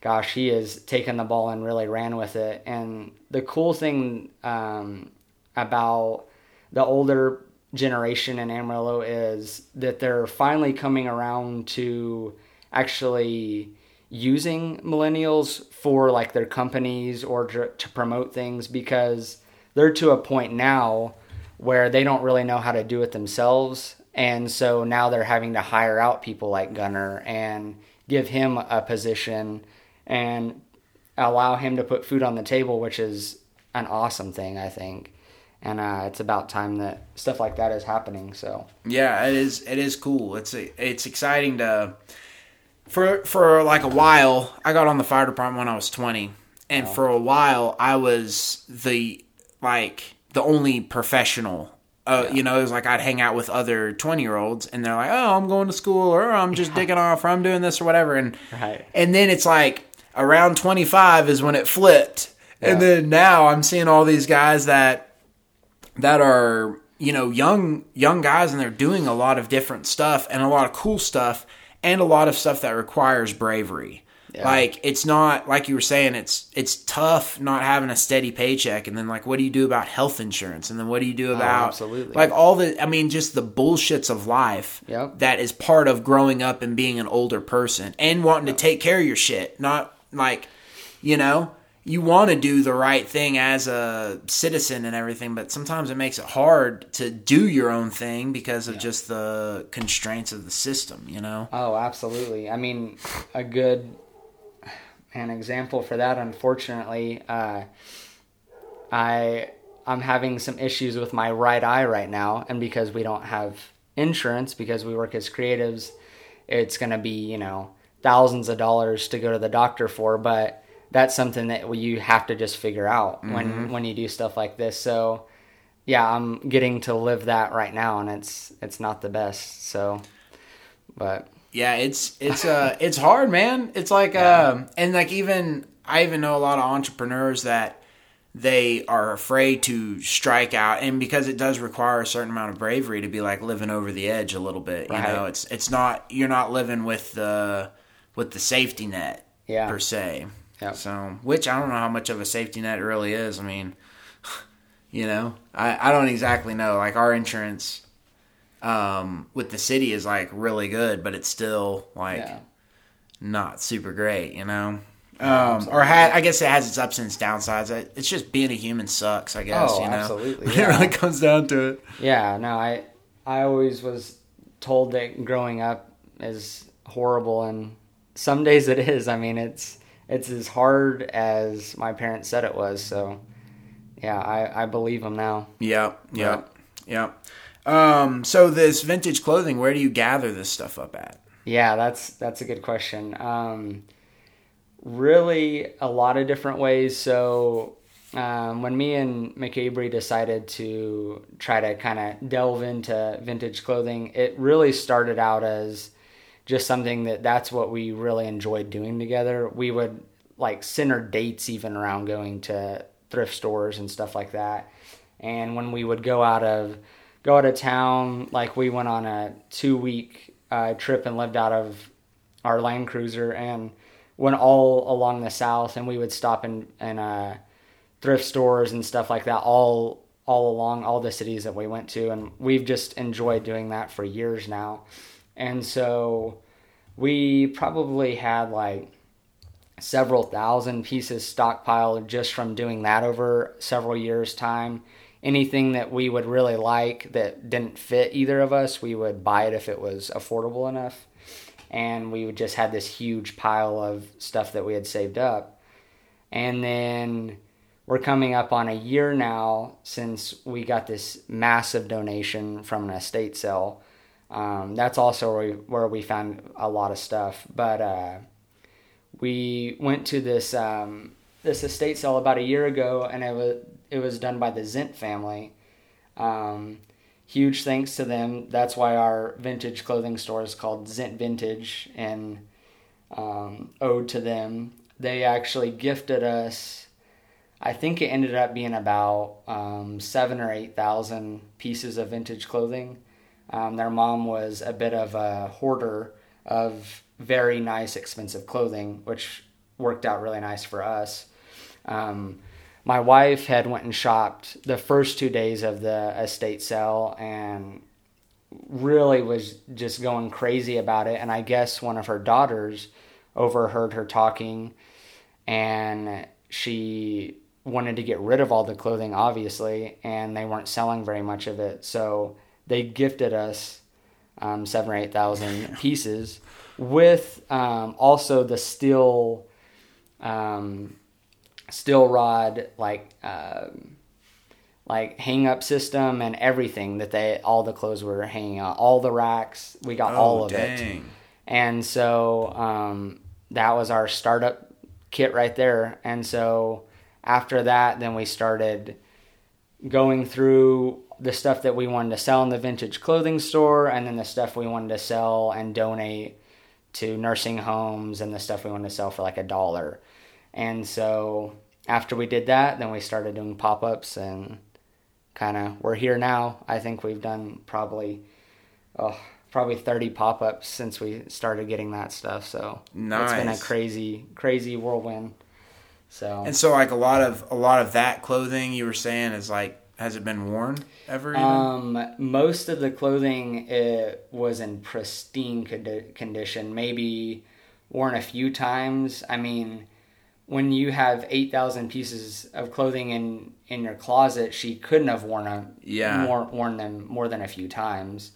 gosh, he has taken the ball and really ran with it. And the cool thing um, about the older generation in Amarillo is that they're finally coming around to actually using millennials for like their companies or to, promote things because they're to a point now where they don't really know how to do it themselves. And so now they're having to hire out people like Gunner and give him a position and allow him to put food on the table which is an awesome thing I think and uh, it's about time that stuff like that is happening so Yeah, it is. It is cool. It's it's exciting to for for like a while. I got on the fire department when I was twenty, and for a while I was the like the only professional. Uh, You know, it was like I'd hang out with other twenty year olds, and they're like, "Oh, I'm going to school, or I'm just digging off, or I'm doing this, or whatever." And Right. and then it's like around twenty five is when it flipped, and then now I'm seeing all these guys that that are you know young young guys and they're doing a lot of different stuff and a lot of cool stuff and a lot of stuff that requires bravery Yeah. like it's not like you were saying it's it's tough not having a steady paycheck and then like what do you do about health insurance and then what do you do oh, about Oh, absolutely. like all the i mean just the bullshits of life Yep. that is part of growing up and being an older person and wanting to take care of your shit not like you know you want to do the right thing as a citizen and everything but sometimes it makes it hard to do your own thing because of just the constraints of the system you know Oh, absolutely. I mean, a good an example for that. Unfortunately, uh, I I'm having some issues with my right eye right now, and because we don't have insurance, because we work as creatives, it's going to be you know thousands of dollars to go to the doctor for. But that's something that you have to just figure out when when you do stuff like this. So. Yeah, I'm getting to live that right now, and it's it's not the best. So, but Yeah, it's it's uh it's hard, man. It's like um and like even I even know a lot of entrepreneurs that they are afraid to strike out and because it does require a certain amount of bravery to be like living over the edge a little bit, you know. It's it's not you're not living with the with the safety net Yeah. per se. Yep. So, which I don't know how much of a safety net it really is. I mean, you know, I I don't exactly know. Like our insurance um, with the city is like really good, but it's still like yeah. not super great, you know. Um, or ha- I guess it has its ups and its downsides. It's just being a human sucks, I guess. Oh, you know, absolutely, yeah. it really comes down to it. Yeah, no, I I always was told that growing up is horrible and some days it is. I mean, it's it's as hard as my parents said it was, so yeah, I I believe them now. Yep, yep, yep. Um, so this vintage clothing, where do you gather this stuff up at? Yeah, that's that's a good question. Um, really, a lot of different ways. So, um, when me and McAbry decided to try to kind of delve into vintage clothing, it really started out as just something that that's what we really enjoyed doing together. We would like center dates even around going to thrift stores and stuff like that. And when we would go out of go out of town, like we went on a two week uh, trip and lived out of our Land Cruiser and went all along the South, and we would stop in in uh, thrift stores and stuff like that all all along all the cities that we went to, and we've just enjoyed doing that for years now. And so we probably had like several thousand pieces stockpiled just from doing that over several years time. Anything that we would really like that didn't fit either of us we would buy it if it was affordable enough. And we would just had this huge pile of stuff that we had saved up. And then we're coming up on a year now since we got this massive donation from an estate sale. Um, that's also where we, where we found a lot of stuff. But uh, we went to this um, this estate sale about a year ago, and it was it was done by the Zint family. Um, huge thanks to them. That's why our vintage clothing store is called Zint Vintage, and um, ode to them. They actually gifted us. I think it ended up being about um, seven or eight thousand pieces of vintage clothing. Um, their mom was a bit of a hoarder of very nice, expensive clothing, which worked out really nice for us. Um, my wife had went and shopped the first two days of the estate sale and really was just going crazy about it. And I guess one of her daughters overheard her talking and she wanted to get rid of all the clothing, obviously, and they weren't selling very much of it. So they gifted us um, seven or eight thousand pieces with um, also the steel um, steel rod like um like hang up system and everything that they all the clothes were hanging on all the racks we got all of it. and so um, that was our startup kit right there. And so after that then we started going through the stuff that we wanted to sell in the vintage clothing store and then the stuff we wanted to sell and donate to nursing homes and the stuff we wanted to sell for like a dollar. And so after we did that then we started doing pop-ups and kind of we're here now. I think we've done probably oh probably 30 pop-ups since we started getting that stuff. So it's been a crazy crazy whirlwind. So And so, like a lot of a lot of that clothing you were saying is like, has it been worn ever? Um, most of the clothing it was in pristine condi- condition. Maybe worn a few times. I mean, when you have eight thousand pieces of clothing in in your closet, she couldn't have worn a Yeah. more, worn them more than a few times.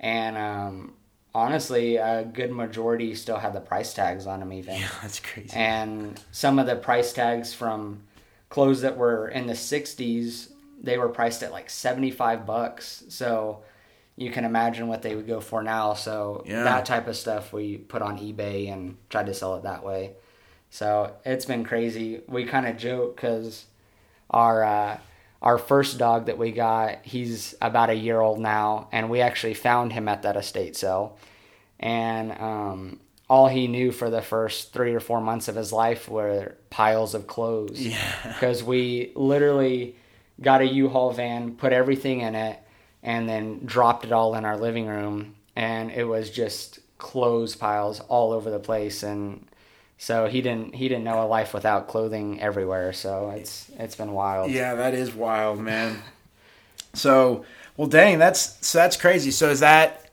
And um, honestly, a good majority still had the price tags on them. Even yeah, that's crazy. and some of the price tags from clothes that were in the 60s they were priced at like 75 bucks so you can imagine what they would go for now so Yeah. that type of stuff we put on ebay and tried to sell it that way so it's been crazy we kind of joke because our uh, our first dog that we got he's about a year old now and we actually found him at that estate sale and um, all he knew for the first three or four months of his life were piles of clothes. Yeah. Because we literally got a U-Haul van, put everything in it, and then dropped it all in our living room, and it was just clothes piles all over the place. And so he didn't he didn't know a life without clothing everywhere. So it's it's been wild. Yeah, that is wild, man. So, well, dang, that's so that's crazy. So is that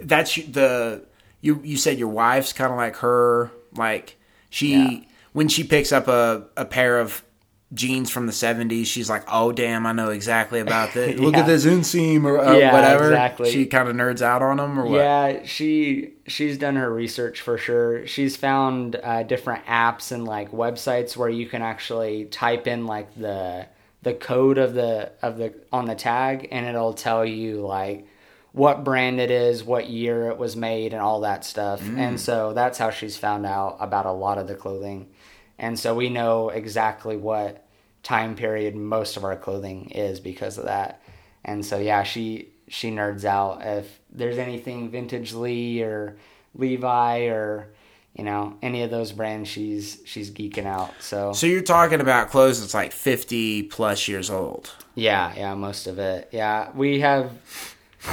that's the you you said your wife's kind of like her, like she Yeah. when she picks up a a pair of jeans from the 70s she's like oh damn i know exactly about this look Yeah. at this inseam or uh, Yeah, whatever exactly. she kind of nerds out on them or what Yeah, she she's done her research for sure. She's found uh, different apps and like websites where you can actually type in like the the code of the of the on the tag and it'll tell you like what brand it is, what year it was made, and all that stuff. And so that's how she's found out about a lot of the clothing. And so we know exactly what time period most of our clothing is because of that. And so yeah, she she nerds out if there's anything vintage Lee or Levi or you know any of those brands she's she's geeking out. So, so you're talking about clothes that's like 50 plus years old yeah, yeah, most of it. Yeah, we have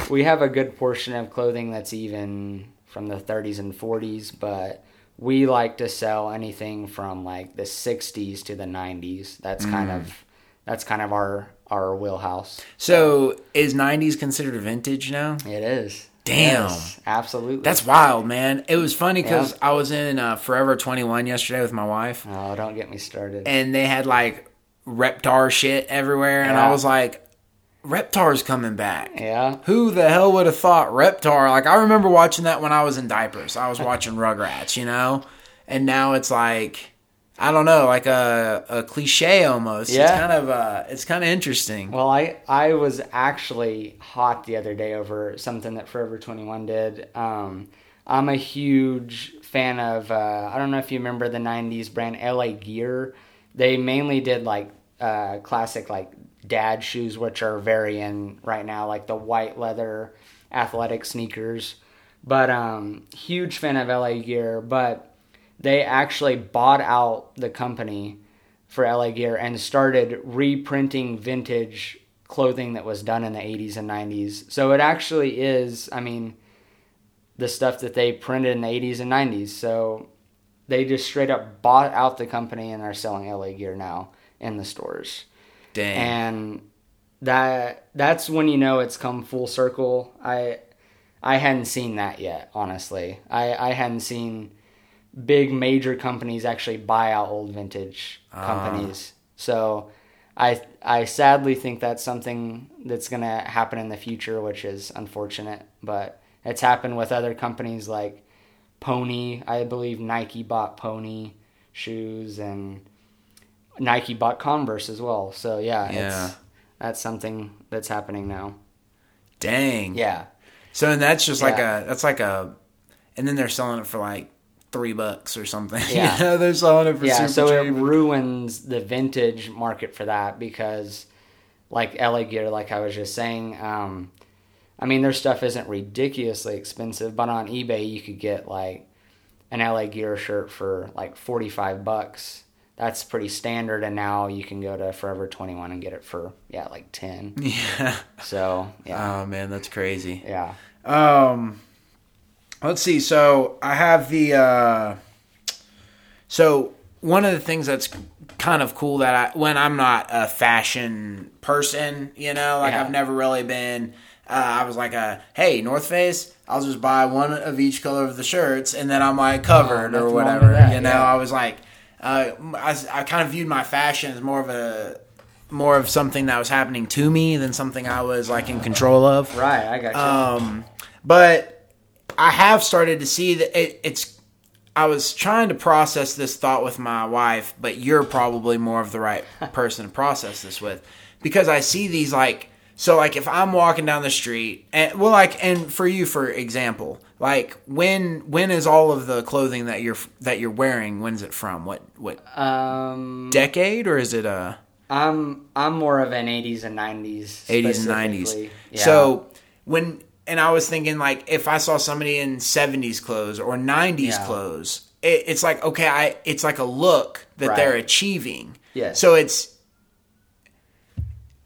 we have a good portion of clothing that's even from the 30s and 40s, but we like to sell anything from like the 60s to the 90s. That's kind Mm. of that's kind of our our wheelhouse. so is 90s considered vintage now It is. Damn. Yes, absolutely. That's wild, man. It was funny because Yeah. I was in uh, Forever 21 yesterday with my wife, Oh, don't get me started. and they had like Reptar shit everywhere, and I was like, Reptar's coming back. yeah. Who the hell would have thought Reptar? Like, I remember watching that when I was in diapers. I was watching Rugrats, you know? And now it's like I don't know, like a a cliche almost. Yeah. It's kind of uh, it's kind of interesting. Well, I I was actually hot the other day over something that Forever Twenty One did. Um, I'm a huge fan of. Uh, I don't know if you remember the '90s brand LA Gear. They mainly did like uh, classic like dad shoes, which are very in right now, like the white leather athletic sneakers. But um, huge fan of LA Gear, but they actually bought out the company for LA Gear and started reprinting vintage clothing that was done in the 80s and 90s. So it actually is, I mean, the stuff that they printed in the 80s and 90s. So they just straight up bought out the company and are selling LA Gear now in the stores. Dang. And that that's when you know it's come full circle. I I hadn't seen that yet, honestly. I, I hadn't seen big major companies actually buy out old vintage ah. companies. So I I sadly think that's something that's gonna happen in the future, which is unfortunate. But it's happened with other companies like Pony. I believe Nike bought Pony shoes and Nike bought Converse as well. So yeah, Yeah. it's that's something that's happening now. Dang. Yeah. So and that's just like a that's like a, and then they're selling it for like three bucks or something. Yeah. you know, they're selling it for yeah, super so it ruins the vintage market for that because, like LA Gear, like I was just saying, um, I mean their stuff isn't ridiculously expensive, but on eBay you could get like an LA Gear shirt for like forty five bucks. That's pretty standard, and now you can go to Forever Twenty One and get it for yeah like ten. Yeah. So yeah, Oh man, that's crazy. yeah, Um, let's see. So I have the. Uh, so one of the things that's kind of cool that I, when I'm not a fashion person, you know, like Yeah. I've never really been. Uh, I was like, a, "Hey, North Face, I'll just buy one of each color of the shirts, and then I'm like covered Oh, or whatever." that, you know, yeah. I was like, uh, I, I kind of viewed my fashion as more of a more of something that was happening to me than something I was like in control of. right. I got you. Um, but I have started to see that it, it's. I was trying to process this thought with my wife, but you're probably more of the right person to process this with, because I see these like so like if I'm walking down the street and well like and for you for example like when when is all of the clothing that you're that you're wearing when's it from what what um, decade or is it a I'm I'm more of an '80s and '90s. 80s and 90s. Yeah. So when and I was thinking like if I saw somebody in 70s clothes or 90s Yeah. clothes, it, it's like okay, I it's like a look that Right. they're achieving. yeah So it's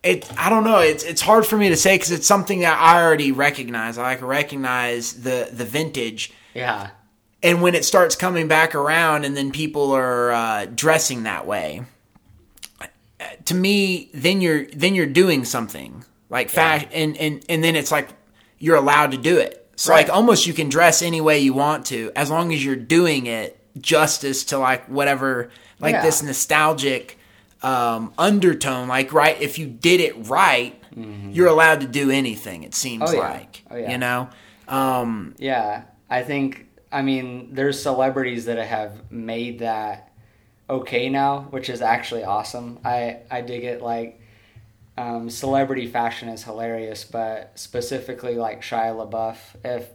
it I don't know, it's it's hard for me to say cuz it's something that I already recognize. I like recognize the the vintage yeah, and when it starts coming back around and then people are uh, dressing that way to me then you're then you're doing something like fashion and, and and then it's like you're allowed to do it so Right. like almost you can dress any way you want to as long as you're doing it justice to like whatever like Yeah. this nostalgic um, undertone like right if you did it right you're allowed to do anything it seems Mm-hmm. Oh, yeah. like Oh, yeah. you know um, yeah. I think I mean there's celebrities that have made that okay now, which is actually awesome. I I dig it. Like um, celebrity fashion is hilarious, but specifically like Shia LaBeouf. If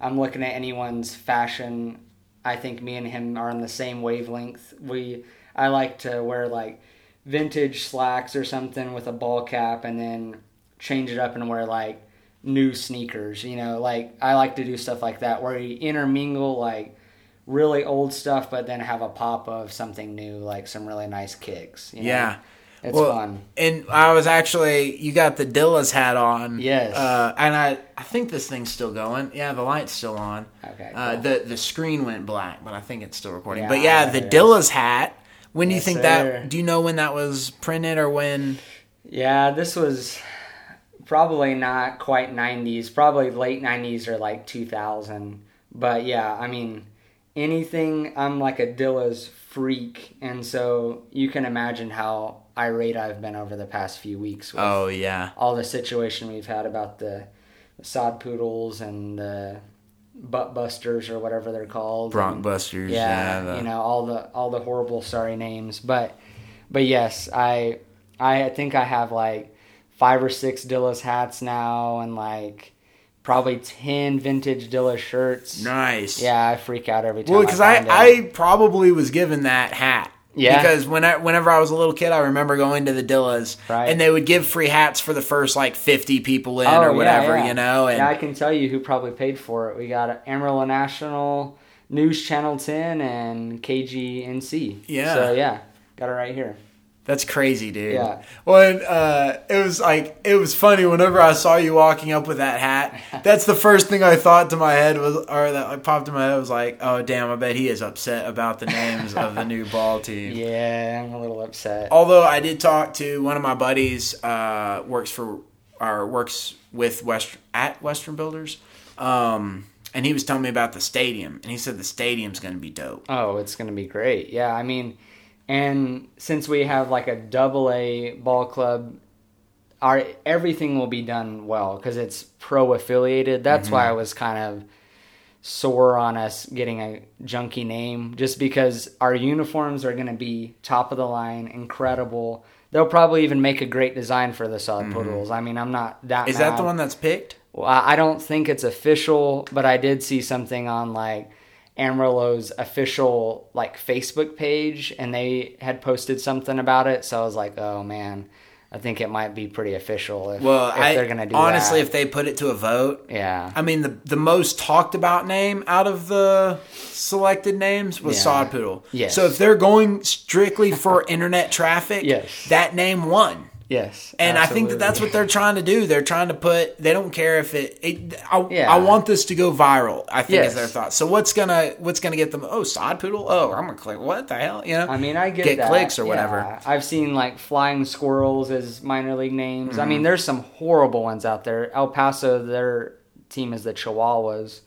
I'm looking at anyone's fashion, I think me and him are on the same wavelength. We I like to wear like vintage slacks or something with a ball cap, and then change it up and wear like new sneakers. You know, like I like to do stuff like that where you intermingle like really old stuff, but then have a pop of something new, like some really nice kicks. you know? Yeah. it's Well, fun. And I was actually, you got the Dilla's hat on. Yes. Uh, and I, I think this thing's still going. Yeah, the light's still on. Okay, Uh, the the screen went black, but I think it's still recording. Yeah, but yeah, the Dilla's hat. When do you think sir. that? Do you know when that was printed or when? Yeah, this was probably not quite 90s, probably late 90s or like 2000. But yeah, I mean, anything, I'm like a Dilla's freak. And so you can imagine how irate I've been over the past few weeks with Oh yeah. all the situation we've had about the, the sod poodles and the butt busters or whatever they're called. Bronc Busters. yeah, the- you know all the all the horrible sorry names but but yes i i think i have like five or six dillas hats now and like probably 10 vintage dillas shirts Nice. yeah i freak out every time Well, because I, it. I probably was given that hat. Yeah. Because when I, whenever I was a little kid, I remember going to the Dillas, Right. and they would give free hats for the first like fifty people in Oh, or yeah, whatever, yeah. you know. And yeah i can tell you who probably paid for it we got amarillo national news channel 10 and kgnc Yeah. so yeah got it right here That's crazy, dude. Yeah. When uh, it was like it was funny whenever I saw you walking up with that hat. That's the first thing I thought to my head was, or that like, popped in my head was like, oh damn, I bet he is upset about the names of the new ball team. yeah i'm a little upset Although I did talk to one of my buddies, uh, works for or works with West at Western Builders, um, and he was telling me about the stadium, and he said the stadium's going to be dope. Oh, it's going to be great. Yeah, I mean, and since we have like a double A ball club, our everything will be done well because it's pro affiliated. That's why mm-hmm. I was kind of sore on us getting a junky name, just because our uniforms are going to be top of the line, incredible. They'll probably even make a great design for the sod mm-hmm. poodles. I mean, I'm not that. Is that the one that's picked? Well, I don't think it's official, but I did see something on like Amarillo's official like Facebook page, and they had posted something about it. So I was like, oh man, I think it might be pretty official if, Well, if I they're gonna do honestly, that. if they put it to a vote, yeah, I mean the the most talked about name out of the selected names was Yeah. Sod Poodle. Yes. So if they're going strictly for internet traffic, Yes. that name won. Yes, And I think that that's what they're trying to do. They're trying to put. They don't care if it. it I, Yeah. I want this to go viral. I think Yes. is their thought. So what's gonna what's gonna get them? Oh, sod poodle. Oh, I'm gonna click. What the hell? You know. I mean, I get, Get that. clicks or Yeah. whatever. I've seen like flying squirrels as minor league names. I Mm-hmm. mean, there's some horrible ones out there. El Paso, their team is the Chihuahuas,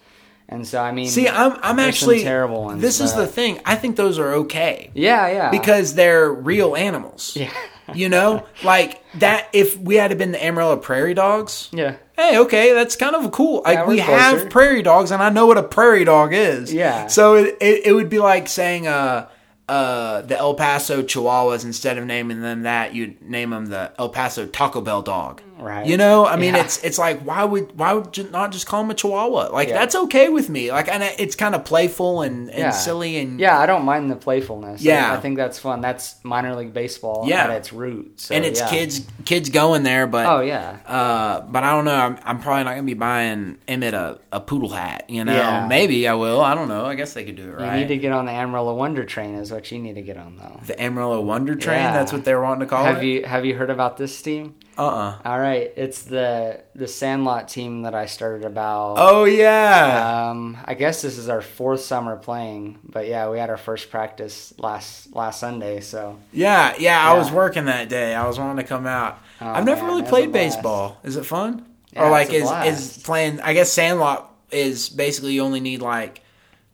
and so I mean, See, I'm I'm actually terrible ones. This is the thing. I think those are okay yeah, yeah, because they're real animals. yeah, You know, like that. If we had been the Amarillo Prairie Dogs, yeah. hey, okay, that's kind of cool. Like Yeah, we we're have prairie dogs, and I know what a prairie dog is. Yeah. So it it, it would be like saying uh uh the El Paso Chihuahuas instead of naming them that, you'd name them the El Paso Taco Bell dog. Right. You know, I mean, Yeah. it's it's like why would why would you not just call him a Chihuahua? Like Yeah. that's okay with me. Like and it's kind of playful and, and Yeah. silly and Yeah, I don't mind the playfulness. Yeah. I, think that's fun. That's minor league baseball Yeah. at its root. So, and it's kids kids going there, but Oh yeah, Uh, but I don't know. I'm, I'm probably not gonna be buying Emmett a, a poodle hat. You know, maybe I will. I don't know. I guess they could do it right. you need to get on the Amarillo Wonder Train. Is what you need to get on though. the Amarillo Wonder Train. That's what they're wanting to call Have it. Have you have you heard about this team? Uh uh All right, it's the the Sandlot team that I started about. Oh yeah. Um, I guess this is our fourth summer playing, but yeah, we had our first practice last last Sunday. So yeah, yeah. I was working that day. I was wanting to come out. Oh, I've never man, really played baseball. Is it fun? Yeah, or like is blast. is playing? I guess Sandlot is basically you only need like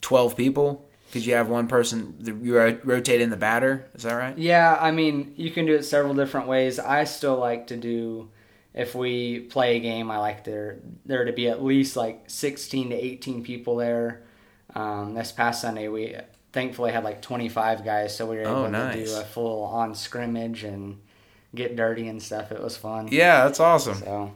twelve people because you have one person. You ro- rotate in the batter. Is that right? yeah, I mean, you can do it several different ways. I still like to do. If we play a game, I like there there to be at least like sixteen to eighteen people there. Um, this past Sunday, we thankfully had like twenty five guys, so we were able Oh, to do a full on scrimmage and get dirty and stuff. It was fun. Yeah, that's awesome. So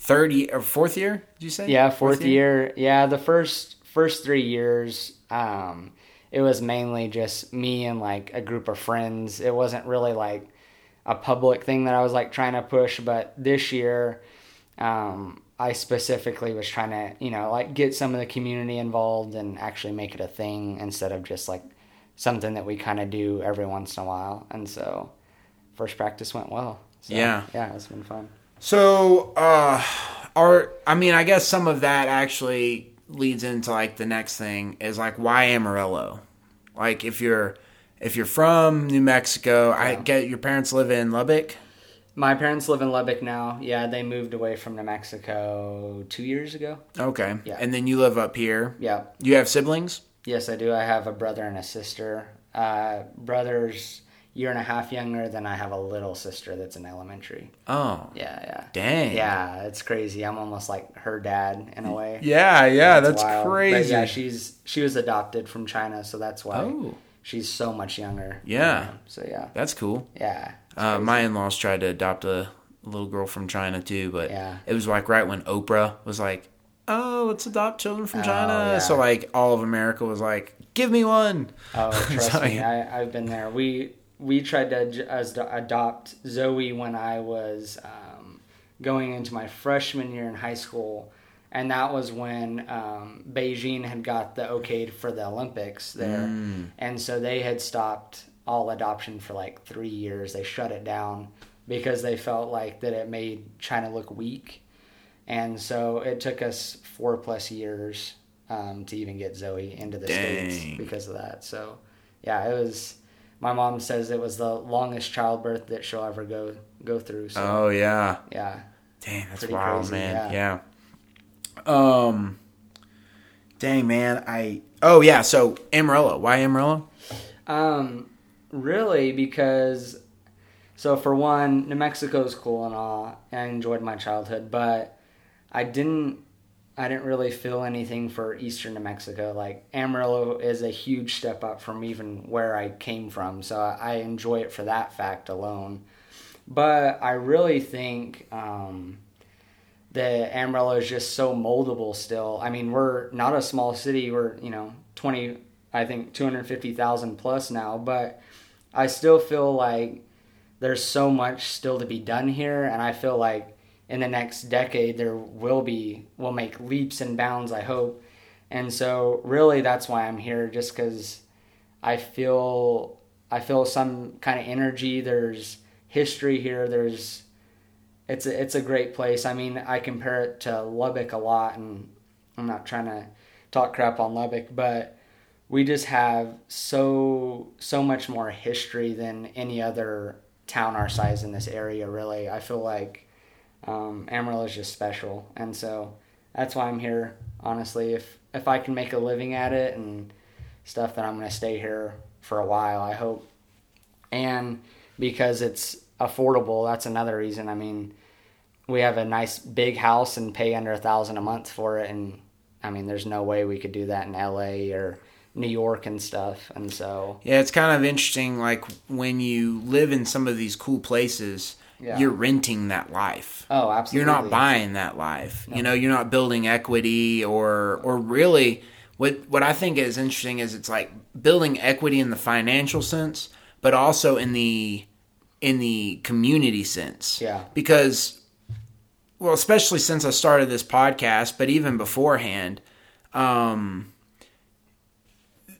Third year or fourth year? Did you say? Yeah, fourth year. Yeah, the first first three years, um, it was mainly just me and like a group of friends. It wasn't really like a public thing that I was like trying to push. But this year, um, I specifically was trying to, you know, like get some of the community involved and actually make it a thing instead of just like something that we kind of do every once in a while. And so, first practice went well. So, Yeah. yeah, it's been fun. So, uh, are I mean, I guess some of that actually leads into like the next thing is like why Amarillo? Like if you're if you're from New Mexico, I get your parents live in Lubbock. My parents live in Lubbock now. Yeah, they moved away from New Mexico two years ago. Okay. Yeah. And then you live up here. Yeah. You have siblings? Yes, I do. I have a brother and a sister. Uh, brother's year and a half younger. Then I have a little sister that's in elementary. Oh, Yeah, yeah. dang. Yeah, it's crazy. I'm almost like her dad in a way. Yeah, yeah, It's that's wild. But crazy. yeah, she's she was adopted from China, so that's why Oh. she's so much younger. Yeah. So yeah, That's cool. yeah. Uh, my in-laws tried to adopt a little girl from China too, but Yeah. it was like right when Oprah was like, "Oh, let's adopt children from Oh, China." yeah. So like all of America was like, "Give me one." Oh, trust So, me, yeah. I, I've been there. We we tried to ad- adopt Zoe when I was um, going into my freshman year in high school, and that was when um, Beijing had got the okay for the Olympics there, Mm. and so they had stopped all adoption for like three years. They shut it down because they felt like that it made China look weak, and so it took us four plus years um, to even get Zoe into the Dang. states because of that. So, yeah, it was. My mom says it was the longest childbirth that she'll ever go go through. So, Oh yeah, yeah, dang, that's Pretty wild, crazy, man. yeah. Yeah. Um, dang, man. I oh yeah. So Amarillo, why Amarillo? Um, really, because so for one, New Mexico's cool and all. I enjoyed my childhood, but I didn't. I didn't really feel anything for Eastern New Mexico. Like Amarillo is a huge step up from even where I came from, so I enjoy it for that fact alone. But I really think um, that Amarillo is just so moldable still. I mean, we're not a small city. We're, you know, 20, I think 250,000 plus now, but I still feel like there's so much still to be done here. And I feel like in the next decade, there will be, we'll make leaps and bounds, I hope. And so really that's why I'm here, just because I feel, I feel some kind of energy. There's history here. There's, it's a, it's a great place. I mean, I compare it to Lubbock a lot, and I'm not trying to talk crap on Lubbock, but we just have so so much more history than any other town our size in this area. Really, I feel like um, Amarillo is just special, and so that's why I'm here. Honestly, if if I can make a living at it and stuff, then I'm gonna stay here for a while. I hope, and because it's affordable, that's another reason. I mean, we have a nice big house and pay under a thousand a month for it, and I mean, there's no way we could do that in L.A. or New York and stuff. And so, Yeah, it's kind of interesting. Like when you live in some of these cool places, Yeah. you're renting that life. oh, absolutely, You're not buying that life. You know, you're not building equity or or really what what I think is interesting is it's like building equity in the financial sense, but also in the in the community sense. Yeah. Because well, especially since I started this podcast, but even beforehand, um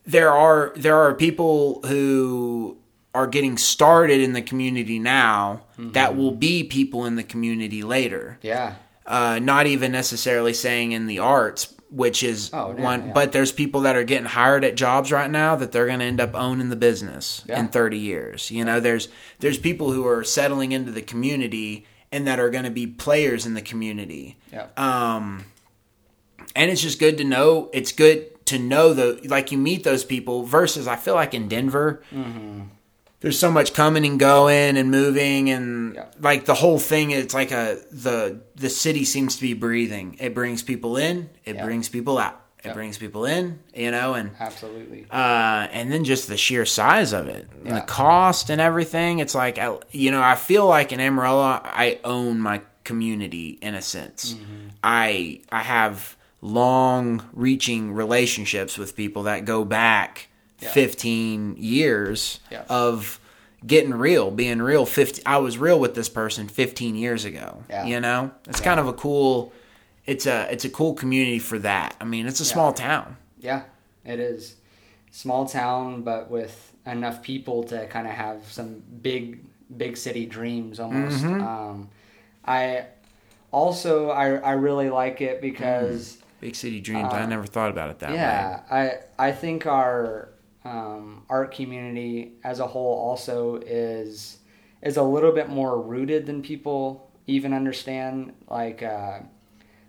there are there are people who are getting started in the community now that Mm-hmm. will be people in the community later. Yeah, Uh, not even necessarily saying in the arts, which is Oh, yeah, one, yeah. but there's people that are getting hired at jobs right now that they're going to end up owning the business Yeah. in 30 years. You know, there's there's people who are settling into the community and that are going to be players in the community. yeah, Um, and it's just good to know. It's good to know the like you meet those people. Versus, I feel like in Denver, Mm-hmm. There's so much coming and going and moving, and Yeah. like the whole thing. It's like a the the city seems to be breathing. It brings people in. It Yeah. brings people out. It Yeah. brings people in. You know, and absolutely. uh, and then just the sheer size of it, and the cost and everything. It's like I, you know, I feel like in Amarillo, I own my community in a sense. Mm-hmm. I I have long-reaching relationships with people that go back Yeah. fifteen years Yeah. of getting real, being real. Fifty, I was real with this person fifteen years ago. Yeah. You know, it's Yeah. kind of a cool. It's a it's a cool community for that. I mean, it's a small town. Yeah, it is. Small town, but with enough people to kind of have some big, big city dreams almost. Mm-hmm. Um, I also I I really like it because Big city dreams. I Uh, never thought about it that way. yeah, I I think our um, art community as a whole also is is a little bit more rooted than people even understand. Like uh,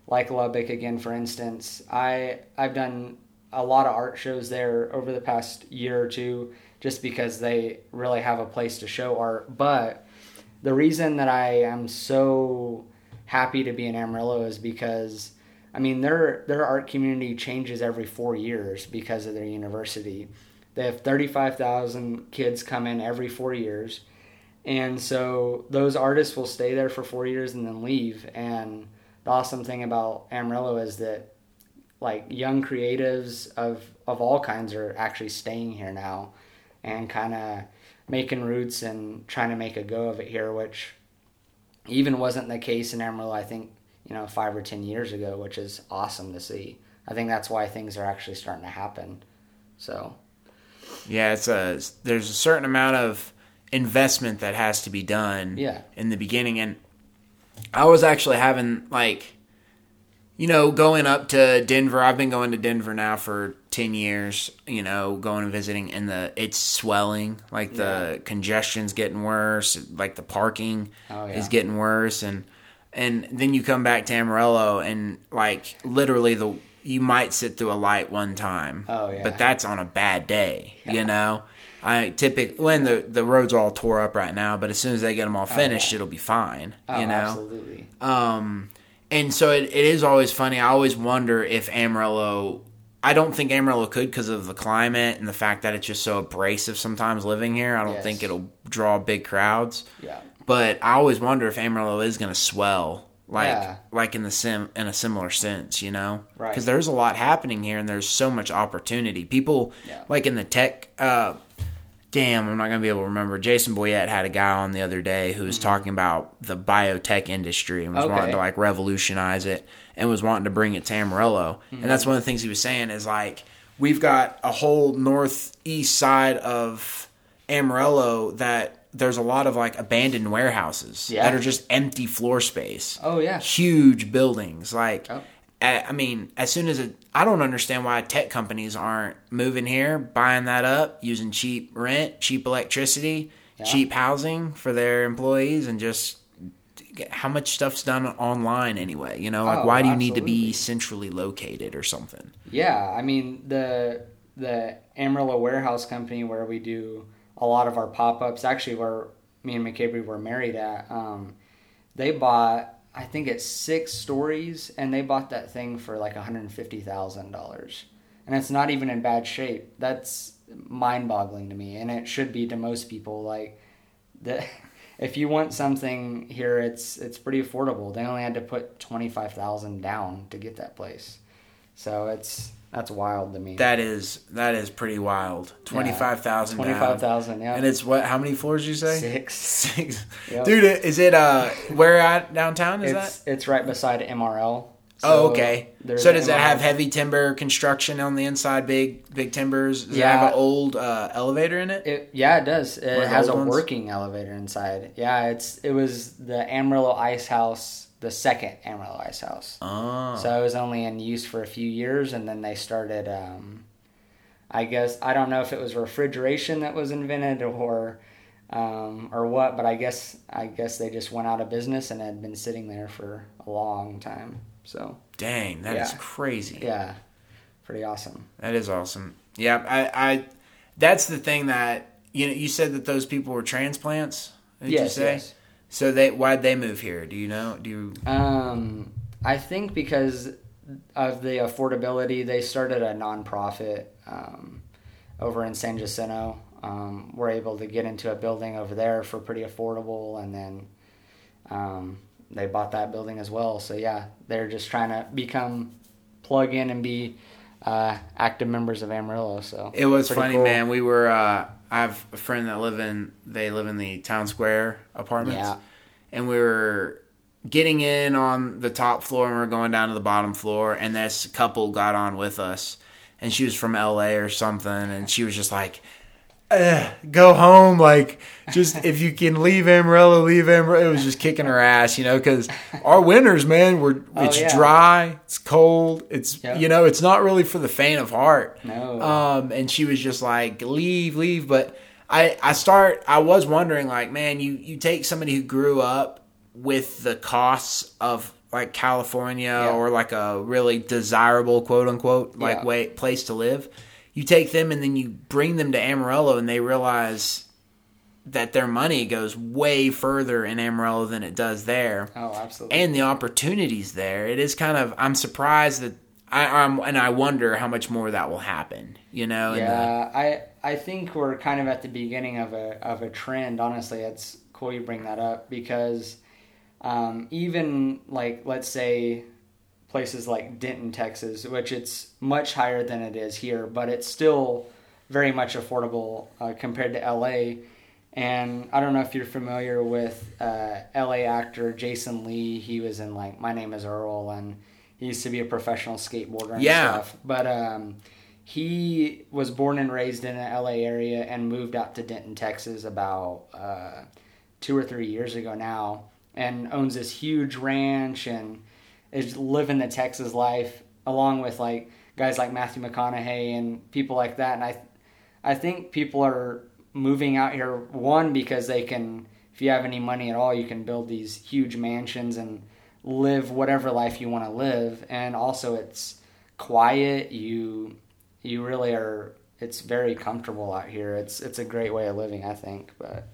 like Lubbock again, for instance. I I've done a lot of art shows there over the past year or two, just because they really have a place to show art. But the reason that I am so happy to be in Amarillo is because I mean their their art community changes every four years because of their university. They have thirty five thousand kids come in every four years, and so those artists will stay there for four years and then leave. And the awesome thing about Amarillo is that like young creatives of of all kinds are actually staying here now and kind of making roots and trying to make a go of it here which even wasn't the case in Amarillo I think you know 5 or 10 years ago which is awesome to see. I think that's why things are actually starting to happen. So Yeah, it's a there's a certain amount of investment that has to be done Yeah. in the beginning. And I was actually having like you know, going up to Denver, I've been going to Denver now for 10 years, you know, going and visiting and the it's swelling, like the congestion's getting worse, like the parking Oh, yeah. is getting worse. And and then you come back to Amarillo and like literally the you might sit through a light one time. Oh, yeah. But that's on a bad day, you know. I typically when the the roads are all tore up right now, but as soon as they get them all finished, it'll be fine, oh, you know. absolutely Um, and so it, it is always funny. I always wonder if Amarillo. I don't think Amarillo could because of the climate and the fact that it's just so abrasive sometimes living here. I don't Yes. think it'll draw big crowds. yeah But I always wonder if Amarillo is going to swell, like Yeah. like in the sim in a similar sense, you know? Right. Because there's a lot happening here, and there's so much opportunity. People Yeah. like in the tech. Uh, damn, I'm not gonna be able to remember. Jason Boyett had a guy on the other day who was talking about the biotech industry and was Okay. wanting to like revolutionize it and was wanting to bring it to Amarillo. And that's one of the things he was saying is like we've got a whole northeast side of Amarillo that there's a lot of like abandoned warehouses Yeah. that are just empty floor space oh yeah huge buildings. Like, Oh. I I mean, as soon as it, I don't understand why tech companies aren't moving here, buying that up, using cheap rent, cheap electricity, Yeah. cheap housing for their employees, and just how much stuff's done online anyway. You know, like Oh, why do you need to be centrally located or something? Yeah, I mean the the Amarillo Warehouse Company where we do a lot of our pop ups. Actually, where me and McCabe were married at, um, they bought I think it's six stories, and they bought that thing for like one hundred fifty thousand dollars, and it's not even in bad shape. That's mind boggling to me, and it should be to most people. Like the. If you want something here, it's it's pretty affordable. They only had to put twenty five thousand down to get that place. So it's that's wild to me. That is that is pretty wild. Twenty five thousand. Twenty five thousand, yeah. And it's what? How many floors you say? six. Six. Yep. Dude, is it uh where at downtown is that? It's it's right beside MRL. Oh, okay. So does it have heavy timber construction on the inside? Big, big timbers. Does it Yeah. have an old uh, elevator in it? It, yeah, it does. It One of the has a ones? working elevator inside. Yeah, it's it was the Amarillo Ice House, the second Amarillo Ice House. Oh, So it was only in use for a few years, and then they started. Um, I guess I don't know if it was refrigeration that was invented or um, or what, but I guess I guess they just went out of business and had been sitting there for a long time. So dang, that is Yeah. crazy. yeah, pretty awesome. That is awesome. Yeah, I, I, that's the thing that you know. You said that those people were transplants. Did yes, you say? yes. So they why'd they move here? Do you know? Do you? Um, I think because of the affordability, they started a nonprofit um, over in San Jacinto. Um, we're able to get into a building over there for pretty affordable, and then um, they bought that building as well. So yeah, they're just trying to become plug in and be uh, active members of Amarillo. So It was funny, cool. man. We were. Uh, I have a friend that live in. They live in the town square apartments. Yeah. and we were getting in on the top floor and we are going down to the bottom floor and this couple got on with us and she was from LA or something and she was just like "Ugh, go home like just if you can leave Amarillo leave Amarillo it was just kicking her ass you know because our winters man we're it's Oh, yeah. dry it's cold it's Yeah. you know it's not really for the faint of heart No. um, and she was just like, leave, leave. But I, I start, I was wondering, like, man, you, you take somebody who grew up with the costs of like California Yeah. or like a really desirable quote unquote like Yeah. way place to live. You take them and then you bring them to Amarillo and they realize that their money goes way further in Amarillo than it does there. Oh, absolutely. And the opportunities there. It is kind of I'm surprised that I, I'm and I wonder how much more that will happen. You know, and, uh, yeah, I I think we're kind of at the beginning of a of a trend. Honestly, it's cool you bring that up because um, even like let's say places like Denton, Texas, which it's much higher than it is here, but it's still very much affordable uh, compared to LA. And I don't know if you're familiar with uh, LA actor Jason Lee. He was in like My Name Is Earl, and he used to be a professional skateboarder and Yeah. stuff. But um, he was born and raised in the LA area and moved out to Denton, Texas about uh, two or three years ago now, and owns this huge ranch and is living the Texas life along with like guys like Matthew McConaughey and people like that. And I, I think people are moving out here one because they can, if you have any money at all, you can build these huge mansions and live whatever life you want to live. And also, it's quiet. You, you really are. It's very comfortable out here. It's it's a great way of living, I think. But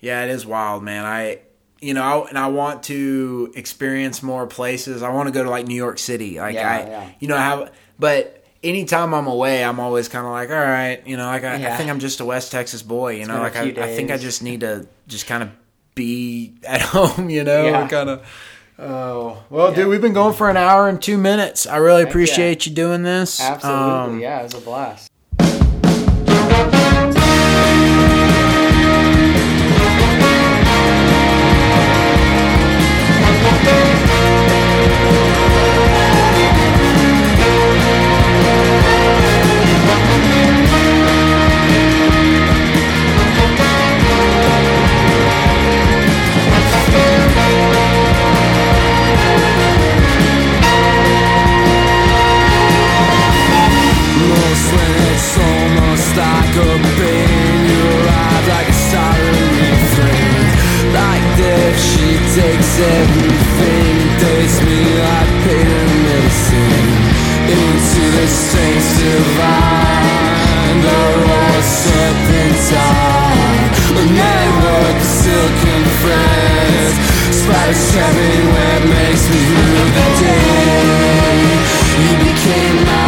Yeah, it is wild, man. I, you know, I, and I want to experience more places. I want to go to like New York City. Like Yeah, I, yeah. you know, I have, but anytime I'm away, I'm always kind of like, all right, you know, like I, I think I'm just a West Texas boy. You know, like I, I think I just need to just kind of be at home. You know, Yeah. kind of. Oh well, Yeah. dude, we've been going for an hour and two minutes. I really Heck yeah. appreciate you doing this. absolutely, Um, yeah, it was a blast. Like a pain You arrive like a silent refrain Like death, she takes everything Takes me like pain and medicine Into the saints divine The raw serpentine A network of silken threads Spiders trapping web makes me rue the day. You became my